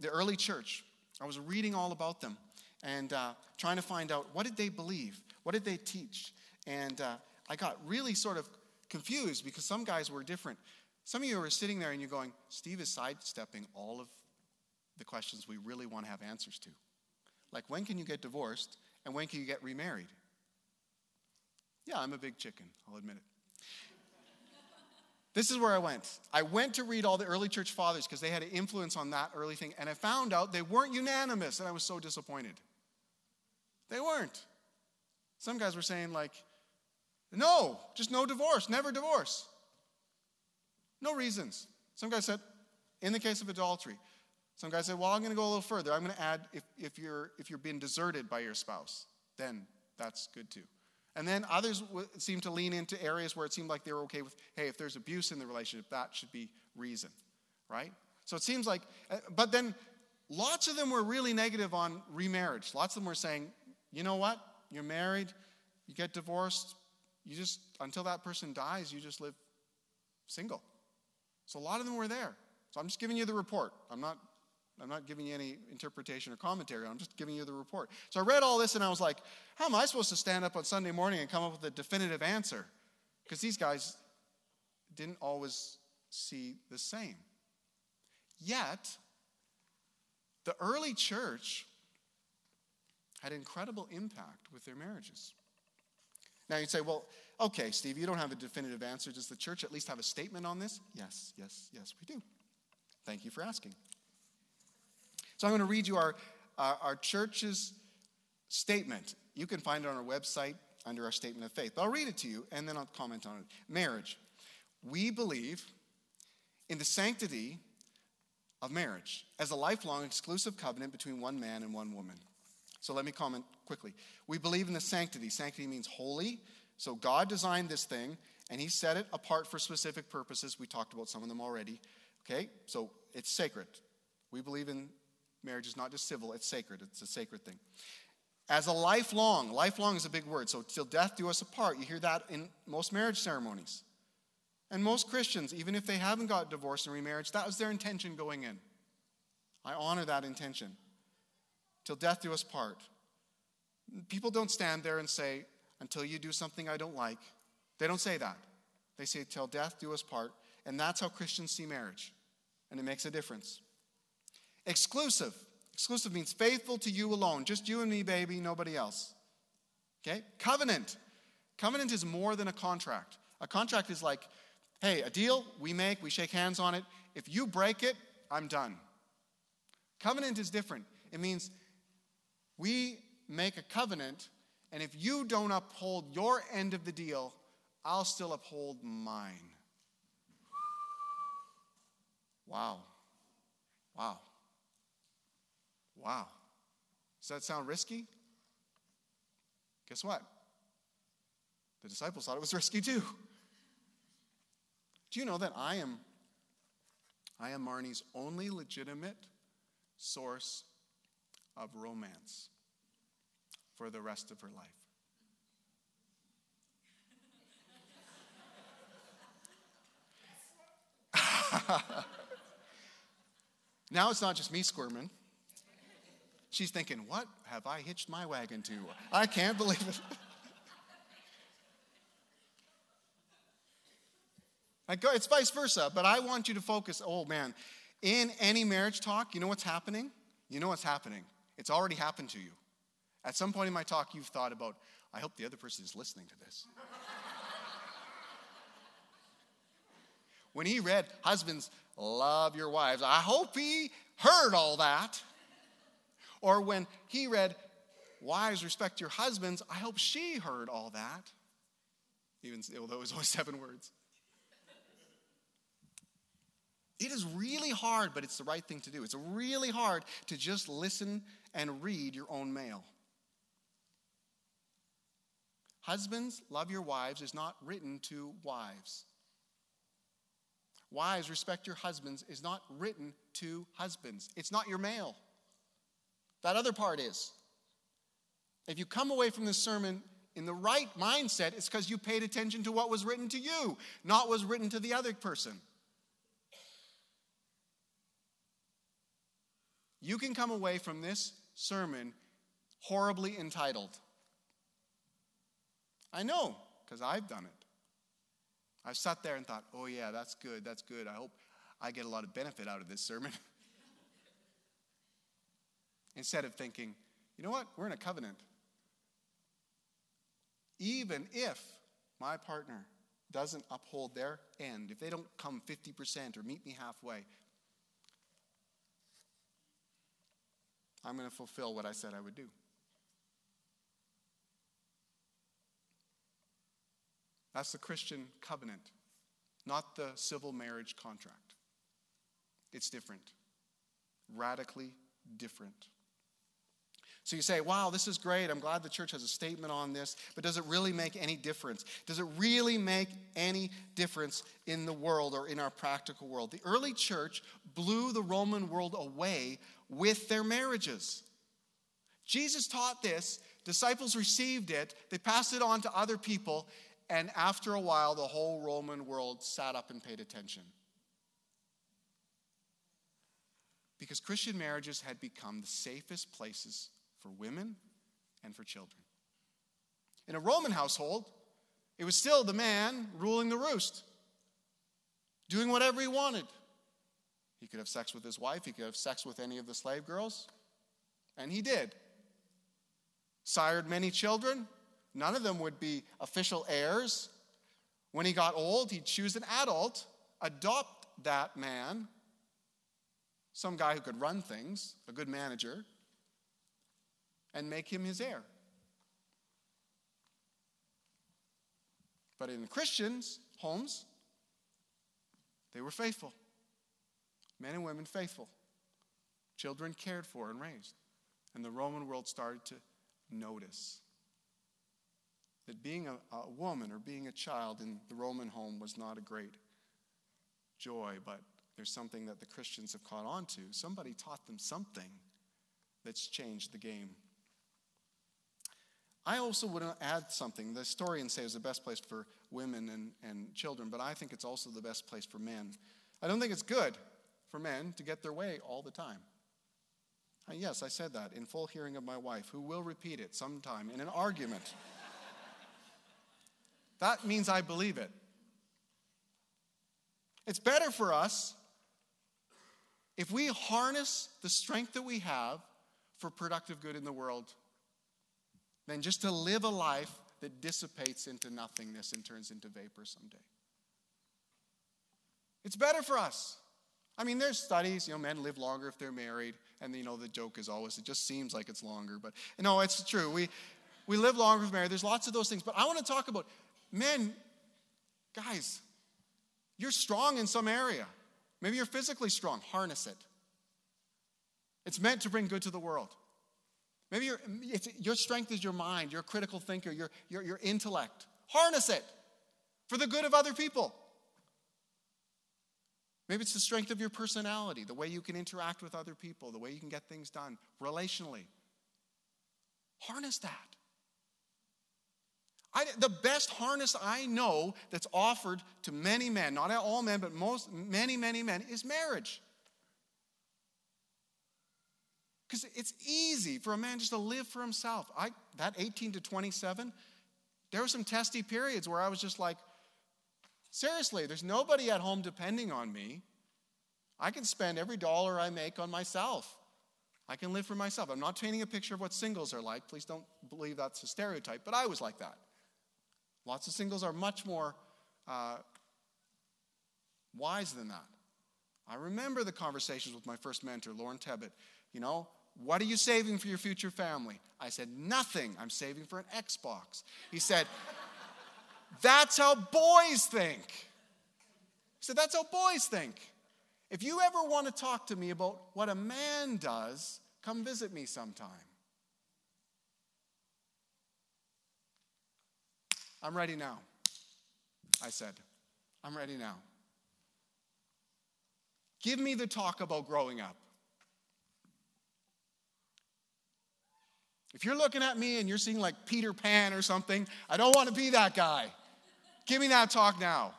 the early church. I was reading all about them and uh, trying to find out what did they believe, what did they teach, and uh, I got really sort of confused because some guys were different. Some of you are sitting there and you're going, Steve is sidestepping all of the questions we really want to have answers to. Like, when can you get divorced and when can you get remarried? Yeah, I'm a big chicken, I'll admit it. This is where I went. I went to read all the early church fathers because they had an influence on that early thing, and I found out they weren't unanimous, and I was so disappointed. They weren't. Some guys were saying, like, no, just no divorce, never divorce. No reasons. Some guys said, in the case of adultery. Some guys said, well, I'm going to go a little further. I'm going to add if, if, you're, if you're being deserted by your spouse, then that's good too. And then others seem to lean into areas where it seemed like they were okay with, hey, if there's abuse in the relationship, that should be reason, right? So it seems like, uh, but then lots of them were really negative on remarriage. Lots of them were saying, you know what? You're married, you get divorced, you just, until that person dies, you just live single. So a lot of them were there. So I'm just giving you the report. I'm not I'm not giving you any interpretation or commentary. I'm just giving you the report. So I read all this and I was like, how am I supposed to stand up on Sunday morning and come up with a definitive answer? Because these guys didn't always see the same. Yet, the early church had incredible impact with their marriages. Now you'd say, well, okay, Steve, you don't have a definitive answer. Does the church at least have a statement on this? Yes, yes, yes, we do. Thank you for asking. So I'm going to read you our, uh, our church's statement. You can find it on our website under our statement of faith. But I'll read it to you and then I'll comment on it. Marriage. We believe in the sanctity of marriage as a lifelong exclusive covenant between one man and one woman. So let me comment quickly. We believe in the sanctity. Sanctity means holy. So God designed this thing and he set it apart for specific purposes. We talked about some of them already. Okay? So it's sacred. We believe in Marriage is not just civil, it's sacred. It's a sacred thing. As a lifelong, lifelong is a big word. So, till death do us apart. You hear that in most marriage ceremonies. And most Christians, even if they haven't got divorced and remarriage, that was their intention going in. I honor that intention. Till death do us part. People don't stand there and say, until you do something I don't like. They don't say that. They say, till death do us part. And that's how Christians see marriage. And it makes a difference. Exclusive. Exclusive means faithful to you alone. Just you and me, baby, nobody else. Okay? Covenant. Covenant is more than a contract. A contract is like, hey, a deal we make, we shake hands on it. If you break it, I'm done. Covenant is different. It means we make a covenant, and if you don't uphold your end of the deal, I'll still uphold mine. Wow. Wow. Wow. Does that sound risky? Guess what? The disciples thought it was risky too. Do you know that I am I am Marnie's only legitimate source of romance for the rest of her life? now it's not just me squirming. She's thinking, What have I hitched my wagon to? I can't believe it. It's vice versa, but I want you to focus. Oh man, in any marriage talk, you know what's happening? You know what's happening. It's already happened to you. At some point in my talk, you've thought about, I hope the other person is listening to this. when he read, Husbands, love your wives, I hope he heard all that. Or when he read, Wives, respect your husbands, I hope she heard all that. Even though it was only seven words. It is really hard, but it's the right thing to do. It's really hard to just listen and read your own mail. Husbands, love your wives is not written to wives. Wives, respect your husbands is not written to husbands. It's not your mail. That other part is. If you come away from this sermon in the right mindset, it's because you paid attention to what was written to you, not what was written to the other person. You can come away from this sermon horribly entitled. I know, because I've done it. I've sat there and thought, oh, yeah, that's good, that's good. I hope I get a lot of benefit out of this sermon. Instead of thinking, you know what, we're in a covenant. Even if my partner doesn't uphold their end, if they don't come 50% or meet me halfway, I'm going to fulfill what I said I would do. That's the Christian covenant, not the civil marriage contract. It's different, radically different. So you say, wow, this is great. I'm glad the church has a statement on this, but does it really make any difference? Does it really make any difference in the world or in our practical world? The early church blew the Roman world away with their marriages. Jesus taught this, disciples received it, they passed it on to other people, and after a while, the whole Roman world sat up and paid attention. Because Christian marriages had become the safest places for women and for children. In a Roman household, it was still the man ruling the roost, doing whatever he wanted. He could have sex with his wife, he could have sex with any of the slave girls, and he did. Sired many children, none of them would be official heirs. When he got old, he'd choose an adult, adopt that man, some guy who could run things, a good manager, and make him his heir. But in the Christians' homes, they were faithful men and women faithful, children cared for and raised. And the Roman world started to notice that being a, a, woman or being a child in the Roman home was not a great joy, but there's something that the Christians have caught on to. Somebody taught them something that's changed the game. I also would add something. The historians say it's the best place for women and, and children, but I think it's also the best place for men. I don't think it's good for men to get their way all the time. Uh, yes, I said that in full hearing of my wife, who will repeat it sometime in an argument. that means I believe it. It's better for us if we harness the strength that we have for productive good in the world than just to live a life that dissipates into nothingness and turns into vapor someday. It's better for us. I mean, there's studies, you know, men live longer if they're married. And, you know, the joke is always, it just seems like it's longer. But, no, it's true. We, we live longer if married. There's lots of those things. But I want to talk about men, guys, you're strong in some area. Maybe you're physically strong. Harness it. It's meant to bring good to the world. Maybe your, your strength is your mind, you're critical thinker, your, your, your intellect. Harness it for the good of other people. Maybe it's the strength of your personality, the way you can interact with other people, the way you can get things done relationally. Harness that. I, the best harness I know that's offered to many men, not all men, but most, many, many men, is marriage. Because it's easy for a man just to live for himself. I, that 18 to 27, there were some testy periods where I was just like, seriously, there's nobody at home depending on me. I can spend every dollar I make on myself. I can live for myself. I'm not painting a picture of what singles are like. Please don't believe that's a stereotype, but I was like that. Lots of singles are much more uh, wise than that. I remember the conversations with my first mentor, Lauren Tebbett. You know, what are you saving for your future family? I said, Nothing. I'm saving for an Xbox. He said, That's how boys think. He said, That's how boys think. If you ever want to talk to me about what a man does, come visit me sometime. I'm ready now. I said, I'm ready now. Give me the talk about growing up. If you're looking at me and you're seeing like Peter Pan or something, I don't want to be that guy. Give me that talk now.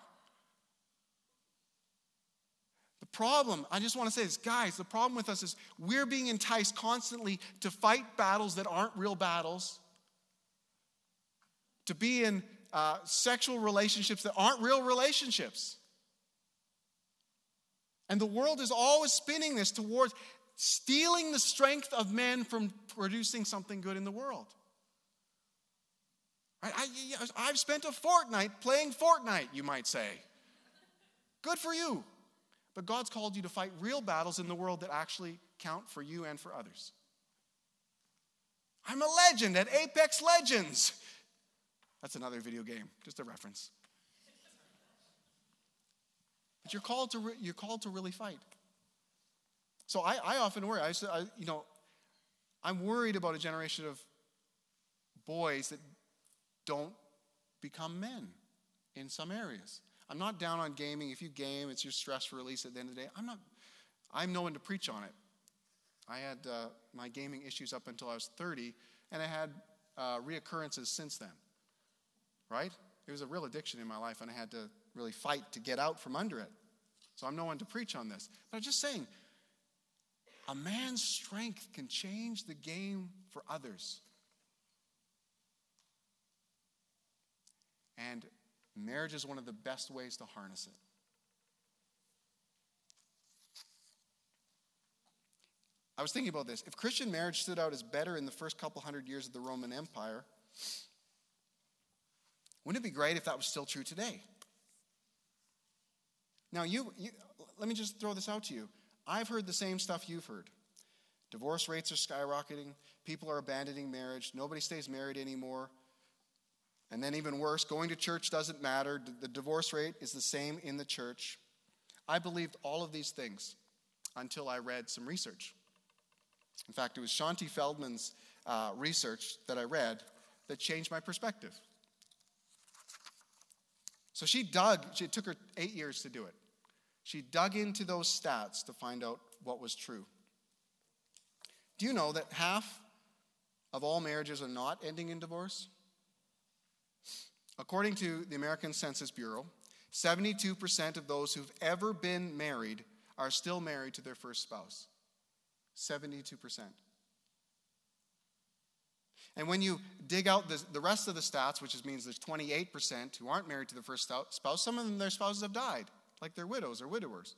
The problem, I just want to say this, guys, the problem with us is we're being enticed constantly to fight battles that aren't real battles, to be in uh, sexual relationships that aren't real relationships. And the world is always spinning this towards stealing the strength of men from producing something good in the world. I, have spent a fortnight playing Fortnite, you might say. Good for you. But God's called you to fight real battles in the world that actually count for you and for others. I'm a legend at Apex Legends. That's another video game, just a reference. But you're called to, re- you're called to really fight. So I, I often worry. I, I, you know, I'm worried about a generation of boys that don't become men in some areas. I'm not down on gaming. If you game, it's your stress release at the end of the day. I'm not, I'm no one to preach on it. I had uh, my gaming issues up until I was 30, and I had uh, reoccurrences since then right? It was a real addiction in my life, and I had to really fight to get out from under it. So I'm no one to preach on this. But I'm just saying, a man's strength can change the game for others. And marriage is one of the best ways to harness it. I was thinking about this. If Christian marriage stood out as better in the first couple hundred years of the Roman Empire, wouldn't it be great if that was still true today? Now, you, you, let me just throw this out to you. I've heard the same stuff you've heard. Divorce rates are skyrocketing. People are abandoning marriage. Nobody stays married anymore. And then, even worse, going to church doesn't matter. The divorce rate is the same in the church. I believed all of these things until I read some research. In fact, it was Shaunti Feldhahn's uh, research that I read that changed my perspective. So she dug, it took her eight years to do it. She dug into those stats to find out what was true. Do you know that half of all marriages are not ending in divorce? According to the American Census Bureau, 72% of those who've ever been married are still married to their first spouse. 72%. And when you dig out the, the rest of the stats, which means there's 28% who aren't married to the first spouse, some of them, their spouses have died, like they're widows or widowers.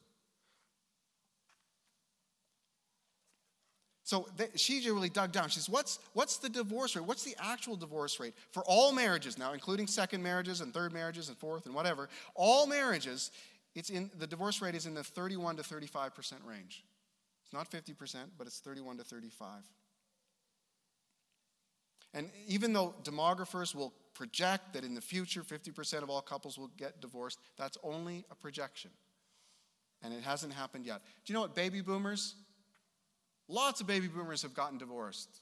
So she really dug down. She says, what's, what's the divorce rate? What's the actual divorce rate for all marriages now, including second marriages and third marriages and fourth and whatever? All marriages, it's in, the divorce rate is in the 31 to 35% range. It's not 50%, but it's 31 to 35. And even though demographers will project that in the future 50% of all couples will get divorced, that's only a projection. And it hasn't happened yet. Do you know what baby boomers? Lots of baby boomers have gotten divorced.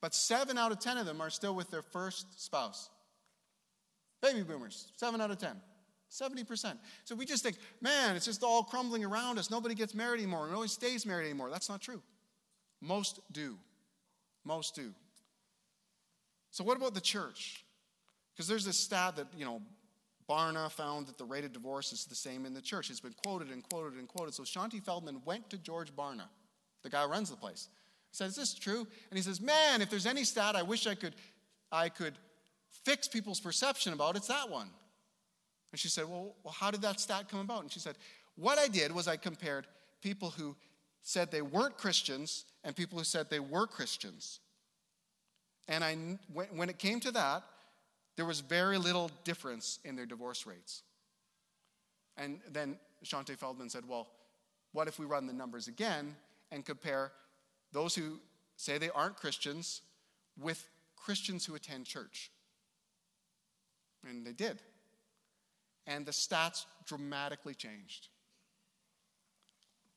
But seven out of 10 of them are still with their first spouse. Baby boomers, seven out of 10. 70%. So we just think, man, it's just all crumbling around us. Nobody gets married anymore. Nobody stays married anymore. That's not true. Most do. Most do. So what about the church? Because there's this stat that, you know, Barna found that the rate of divorce is the same in the church. It's been quoted and quoted and quoted. So Shaunti Feldhahn went to George Barna, the guy who runs the place. He said, Is this true? And he says, Man, if there's any stat I wish I could I could fix people's perception about, it's that one. And she said, well, well, how did that stat come about? And she said, What I did was I compared people who said they weren't Christians and people who said they were Christians. And I, when it came to that, there was very little difference in their divorce rates. And then Shaunti Feldhahn said, Well, what if we run the numbers again and compare those who say they aren't Christians with Christians who attend church? And they did and the stats dramatically changed.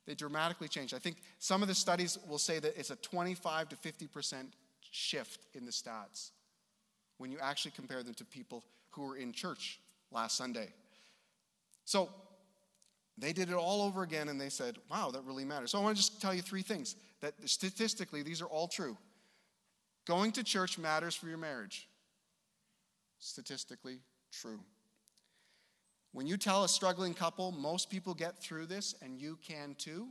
They dramatically changed. I think some of the studies will say that it's a 25 to 50% shift in the stats when you actually compare them to people who were in church last Sunday. So they did it all over again and they said, wow, that really matters. So I want to just tell you three things that statistically, these are all true. Going to church matters for your marriage. Statistically true. When you tell a struggling couple, most people get through this and you can too,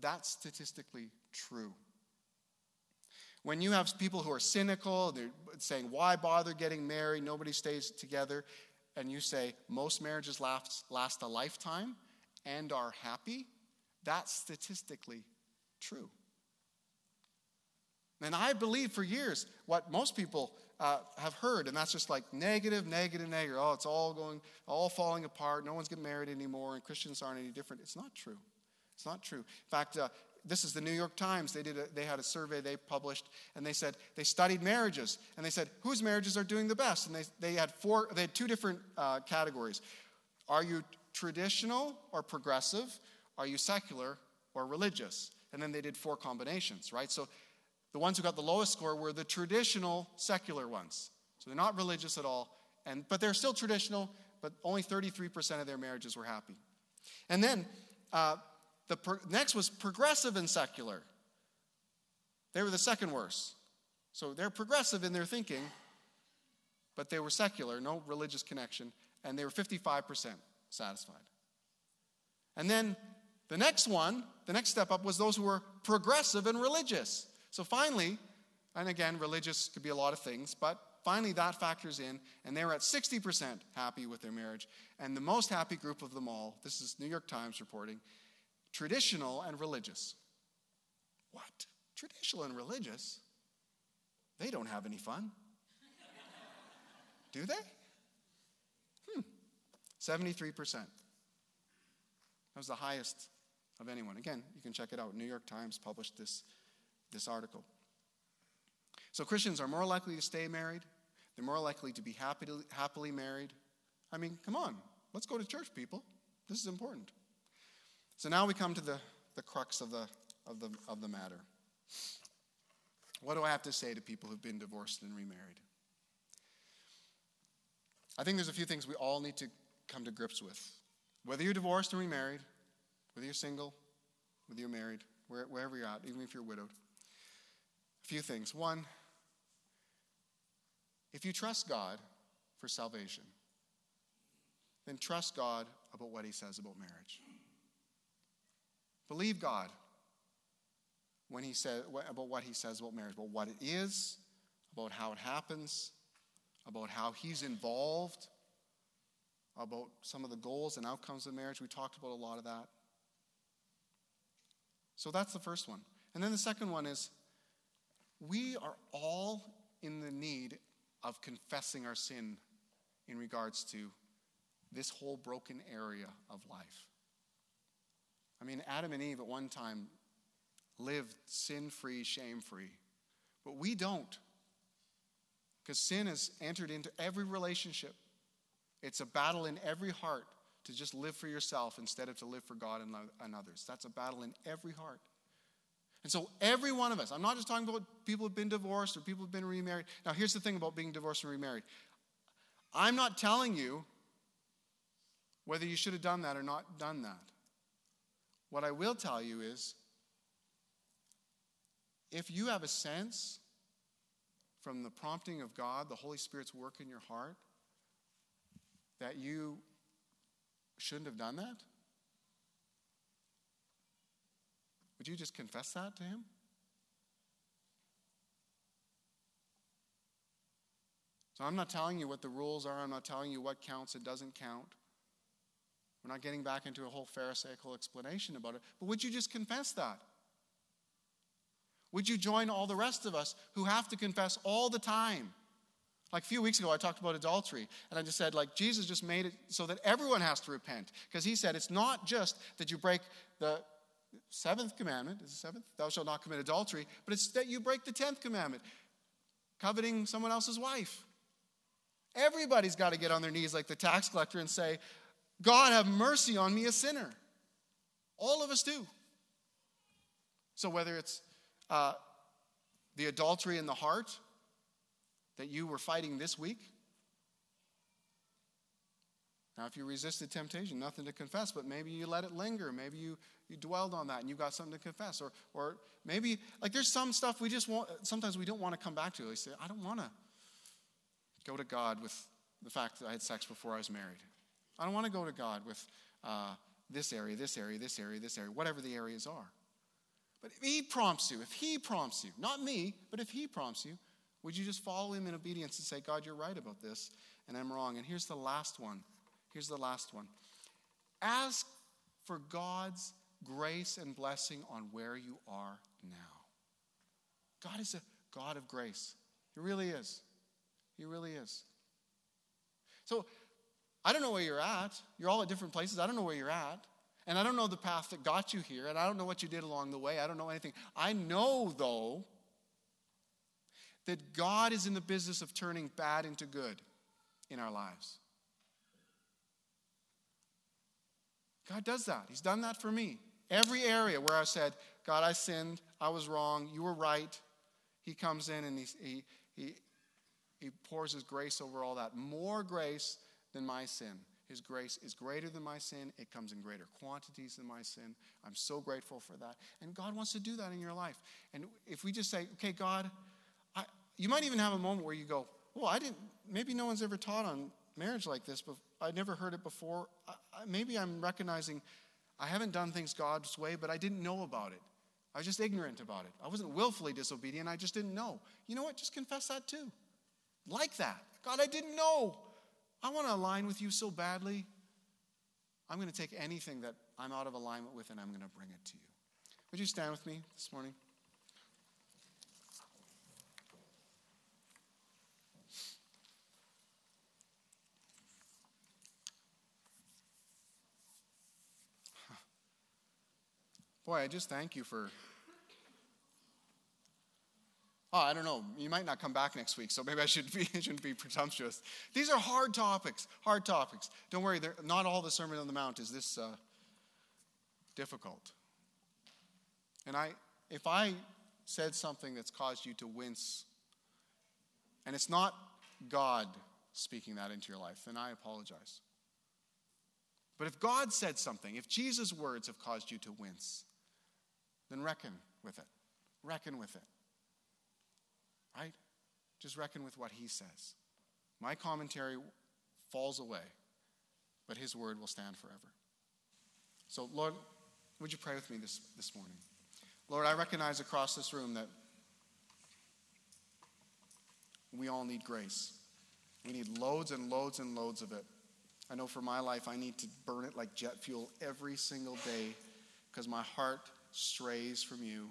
that's statistically true. When you have people who are cynical, they're saying, why bother getting married? Nobody stays together. And you say, most marriages last, last a lifetime and are happy, that's statistically true. And I believe for years what most people uh, have heard, and that's just like negative, negative, negative. Oh, it's all going, all falling apart. No one's getting married anymore, and Christians aren't any different. It's not true. It's not true. In fact, uh, this is the New York Times. They did. A, they had a survey they published, and they said they studied marriages, and they said whose marriages are doing the best. And they they had four. They had two different uh, categories. Are you traditional or progressive? Are you secular or religious? And then they did four combinations, right? So the ones who got the lowest score were the traditional secular ones. So they're not religious at all, and, but they're still traditional, but only 33% of their marriages were happy. And then uh, the pro- next was progressive and secular. They were the second worst. So they're progressive in their thinking, but they were secular, no religious connection, and they were 55% satisfied. And then the next one, the next step up, was those who were progressive and religious. So finally, and again, religious could be a lot of things, but finally that factors in, and they were at 60% happy with their marriage. And the most happy group of them all, this is New York Times reporting, traditional and religious. What? Traditional and religious? They don't have any fun. Do they? Hmm. 73%. That was the highest of anyone. Again, you can check it out. New York Times published this this article. So Christians are more likely to stay married. They're more likely to be happy to, happily married. I mean, come on, let's go to church, people. This is important. So now we come to the, the crux of the, of, the, of the matter. What do I have to say to people who've been divorced and remarried? I think there's a few things we all need to come to grips with. Whether you're divorced or remarried, whether you're single, whether you're married, wherever you're at, even if you're widowed. A few things. One, if you trust God for salvation, then trust God about what He says about marriage. Believe God when He said about what He says about marriage, about what it is, about how it happens, about how He's involved, about some of the goals and outcomes of marriage. We talked about a lot of that. So that's the first one. And then the second one is we are all in the need of confessing our sin in regards to this whole broken area of life. I mean, Adam and Eve at one time lived sin free, shame free, but we don't. Because sin has entered into every relationship. It's a battle in every heart to just live for yourself instead of to live for God and others. That's a battle in every heart. And so, every one of us, I'm not just talking about people who've been divorced or people who've been remarried. Now, here's the thing about being divorced and remarried I'm not telling you whether you should have done that or not done that. What I will tell you is if you have a sense from the prompting of God, the Holy Spirit's work in your heart, that you shouldn't have done that, Would you just confess that to Him? So I'm not telling you what the rules are. I'm not telling you what counts and doesn't count. We're not getting back into a whole Pharisaical explanation about it. But would you just confess that? Would you join all the rest of us who have to confess all the time? Like a few weeks ago, I talked about adultery, and I just said, like, Jesus just made it so that everyone has to repent. Because he said it's not just that you break the seventh commandment is the seventh thou shalt not commit adultery but it's that you break the tenth commandment coveting someone else's wife everybody's got to get on their knees like the tax collector and say god have mercy on me a sinner all of us do so whether it's uh, the adultery in the heart that you were fighting this week now, if you resisted temptation, nothing to confess, but maybe you let it linger. Maybe you you dwelled on that and you've got something to confess. Or, or maybe, like, there's some stuff we just want, sometimes we don't want to come back to. We say, I don't want to go to God with the fact that I had sex before I was married. I don't want to go to God with uh, this area, this area, this area, this area, whatever the areas are. But if He prompts you, if He prompts you, not me, but if He prompts you, would you just follow Him in obedience and say, God, you're right about this, and I'm wrong? And here's the last one. Here's the last one. Ask for God's grace and blessing on where you are now. God is a God of grace. He really is. He really is. So, I don't know where you're at. You're all at different places. I don't know where you're at. And I don't know the path that got you here. And I don't know what you did along the way. I don't know anything. I know, though, that God is in the business of turning bad into good in our lives. God does that. He's done that for me. Every area where I said, God, I sinned, I was wrong, you were right, He comes in and he, he, he, he pours His grace over all that. More grace than my sin. His grace is greater than my sin. It comes in greater quantities than my sin. I'm so grateful for that. And God wants to do that in your life. And if we just say, okay, God, I, you might even have a moment where you go, well, I didn't, maybe no one's ever taught on marriage like this, but I never heard it before. I, maybe I'm recognizing I haven't done things God's way, but I didn't know about it. I was just ignorant about it. I wasn't willfully disobedient, I just didn't know. You know what? Just confess that too. Like that. God, I didn't know. I want to align with you so badly. I'm going to take anything that I'm out of alignment with and I'm going to bring it to you. Would you stand with me this morning? Boy, I just thank you for. Oh, I don't know. You might not come back next week, so maybe I should be, shouldn't be presumptuous. These are hard topics, hard topics. Don't worry, not all the Sermon on the Mount is this uh, difficult. And I, if I said something that's caused you to wince, and it's not God speaking that into your life, then I apologize. But if God said something, if Jesus' words have caused you to wince, then reckon with it. Reckon with it. Right? Just reckon with what he says. My commentary falls away, but his word will stand forever. So, Lord, would you pray with me this, this morning? Lord, I recognize across this room that we all need grace. We need loads and loads and loads of it. I know for my life, I need to burn it like jet fuel every single day because my heart strays from you.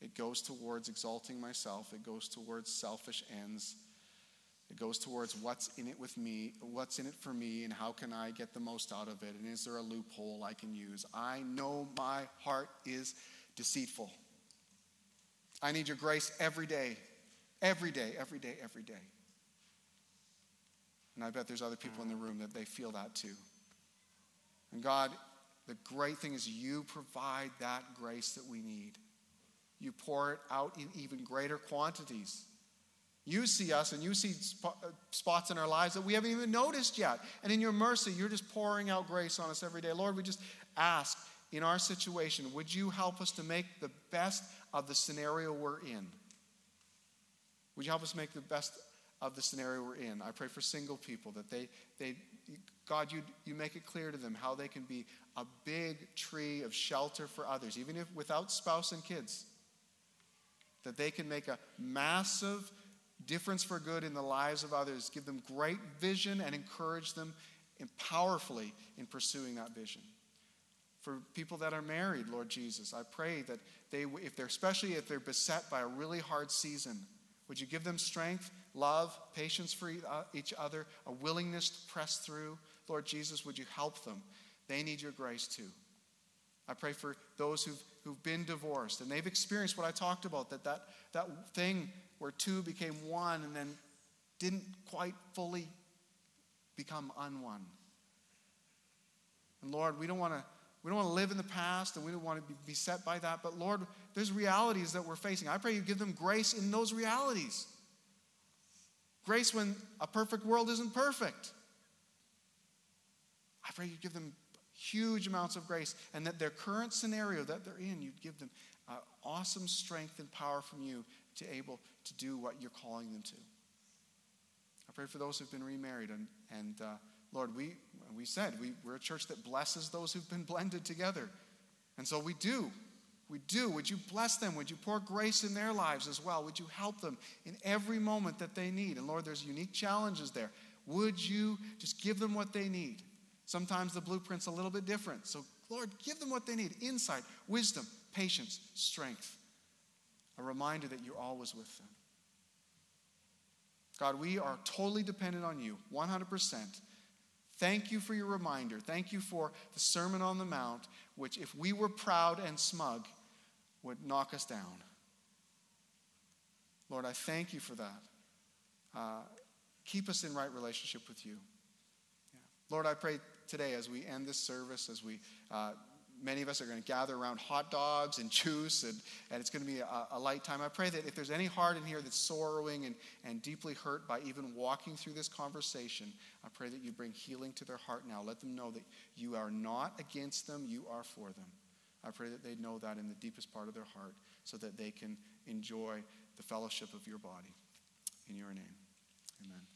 It goes towards exalting myself, it goes towards selfish ends. It goes towards what's in it with me, what's in it for me, and how can I get the most out of it? And is there a loophole I can use? I know my heart is deceitful. I need your grace every day, every day, every day, every day. And I bet there's other people in the room that they feel that too. And God, the great thing is you provide that grace that we need. You pour it out in even greater quantities. You see us and you see uh, spots in our lives that we haven't even noticed yet. And in your mercy, you're just pouring out grace on us every day. Lord, we just ask in our situation, would you help us to make the best of the scenario we're in? Would you help us make the best of the scenario we're in? I pray for single people that they, they God, you, you make it clear to them how they can be a big tree of shelter for others, even if without spouse and kids. That they can make a massive difference for good in the lives of others, give them great vision, and encourage them powerfully in pursuing that vision. For people that are married, Lord Jesus, I pray that they, if they're, especially if they're beset by a really hard season, would you give them strength, love, patience for uh, each other, a willingness to press through? Lord Jesus, would you help them? They need your grace too. I pray for those who've, who've been divorced and they've experienced what I talked about that, that that thing where two became one and then didn't quite fully become unone. And Lord, we don't want to we don't want to live in the past and we don't want to be beset by that. But Lord, there's realities that we're facing. I pray you give them grace in those realities. Grace when a perfect world isn't perfect. I pray you give them huge amounts of grace and that their current scenario that they're in, you'd give them uh, awesome strength and power from you to able to do what you're calling them to. I pray for those who've been remarried. And, and uh, Lord, we, we said we, we're a church that blesses those who've been blended together. And so we do. We do. Would you bless them? Would you pour grace in their lives as well? Would you help them in every moment that they need? And Lord, there's unique challenges there. Would you just give them what they need? Sometimes the blueprint's a little bit different. So, Lord, give them what they need insight, wisdom, patience, strength a reminder that you're always with them. God, we are totally dependent on you, 100%. Thank you for your reminder. Thank you for the Sermon on the Mount, which, if we were proud and smug, would knock us down. Lord, I thank you for that. Uh, keep us in right relationship with you. Yeah. Lord, I pray today as we end this service, as we uh, many of us are going to gather around hot dogs and juice, and, and it's going to be a, a light time. I pray that if there's any heart in here that's sorrowing and, and deeply hurt by even walking through this conversation, I pray that you bring healing to their heart now. Let them know that you are not against them, you are for them. I pray that they know that in the deepest part of their heart so that they can enjoy the fellowship of your body. In your name, amen.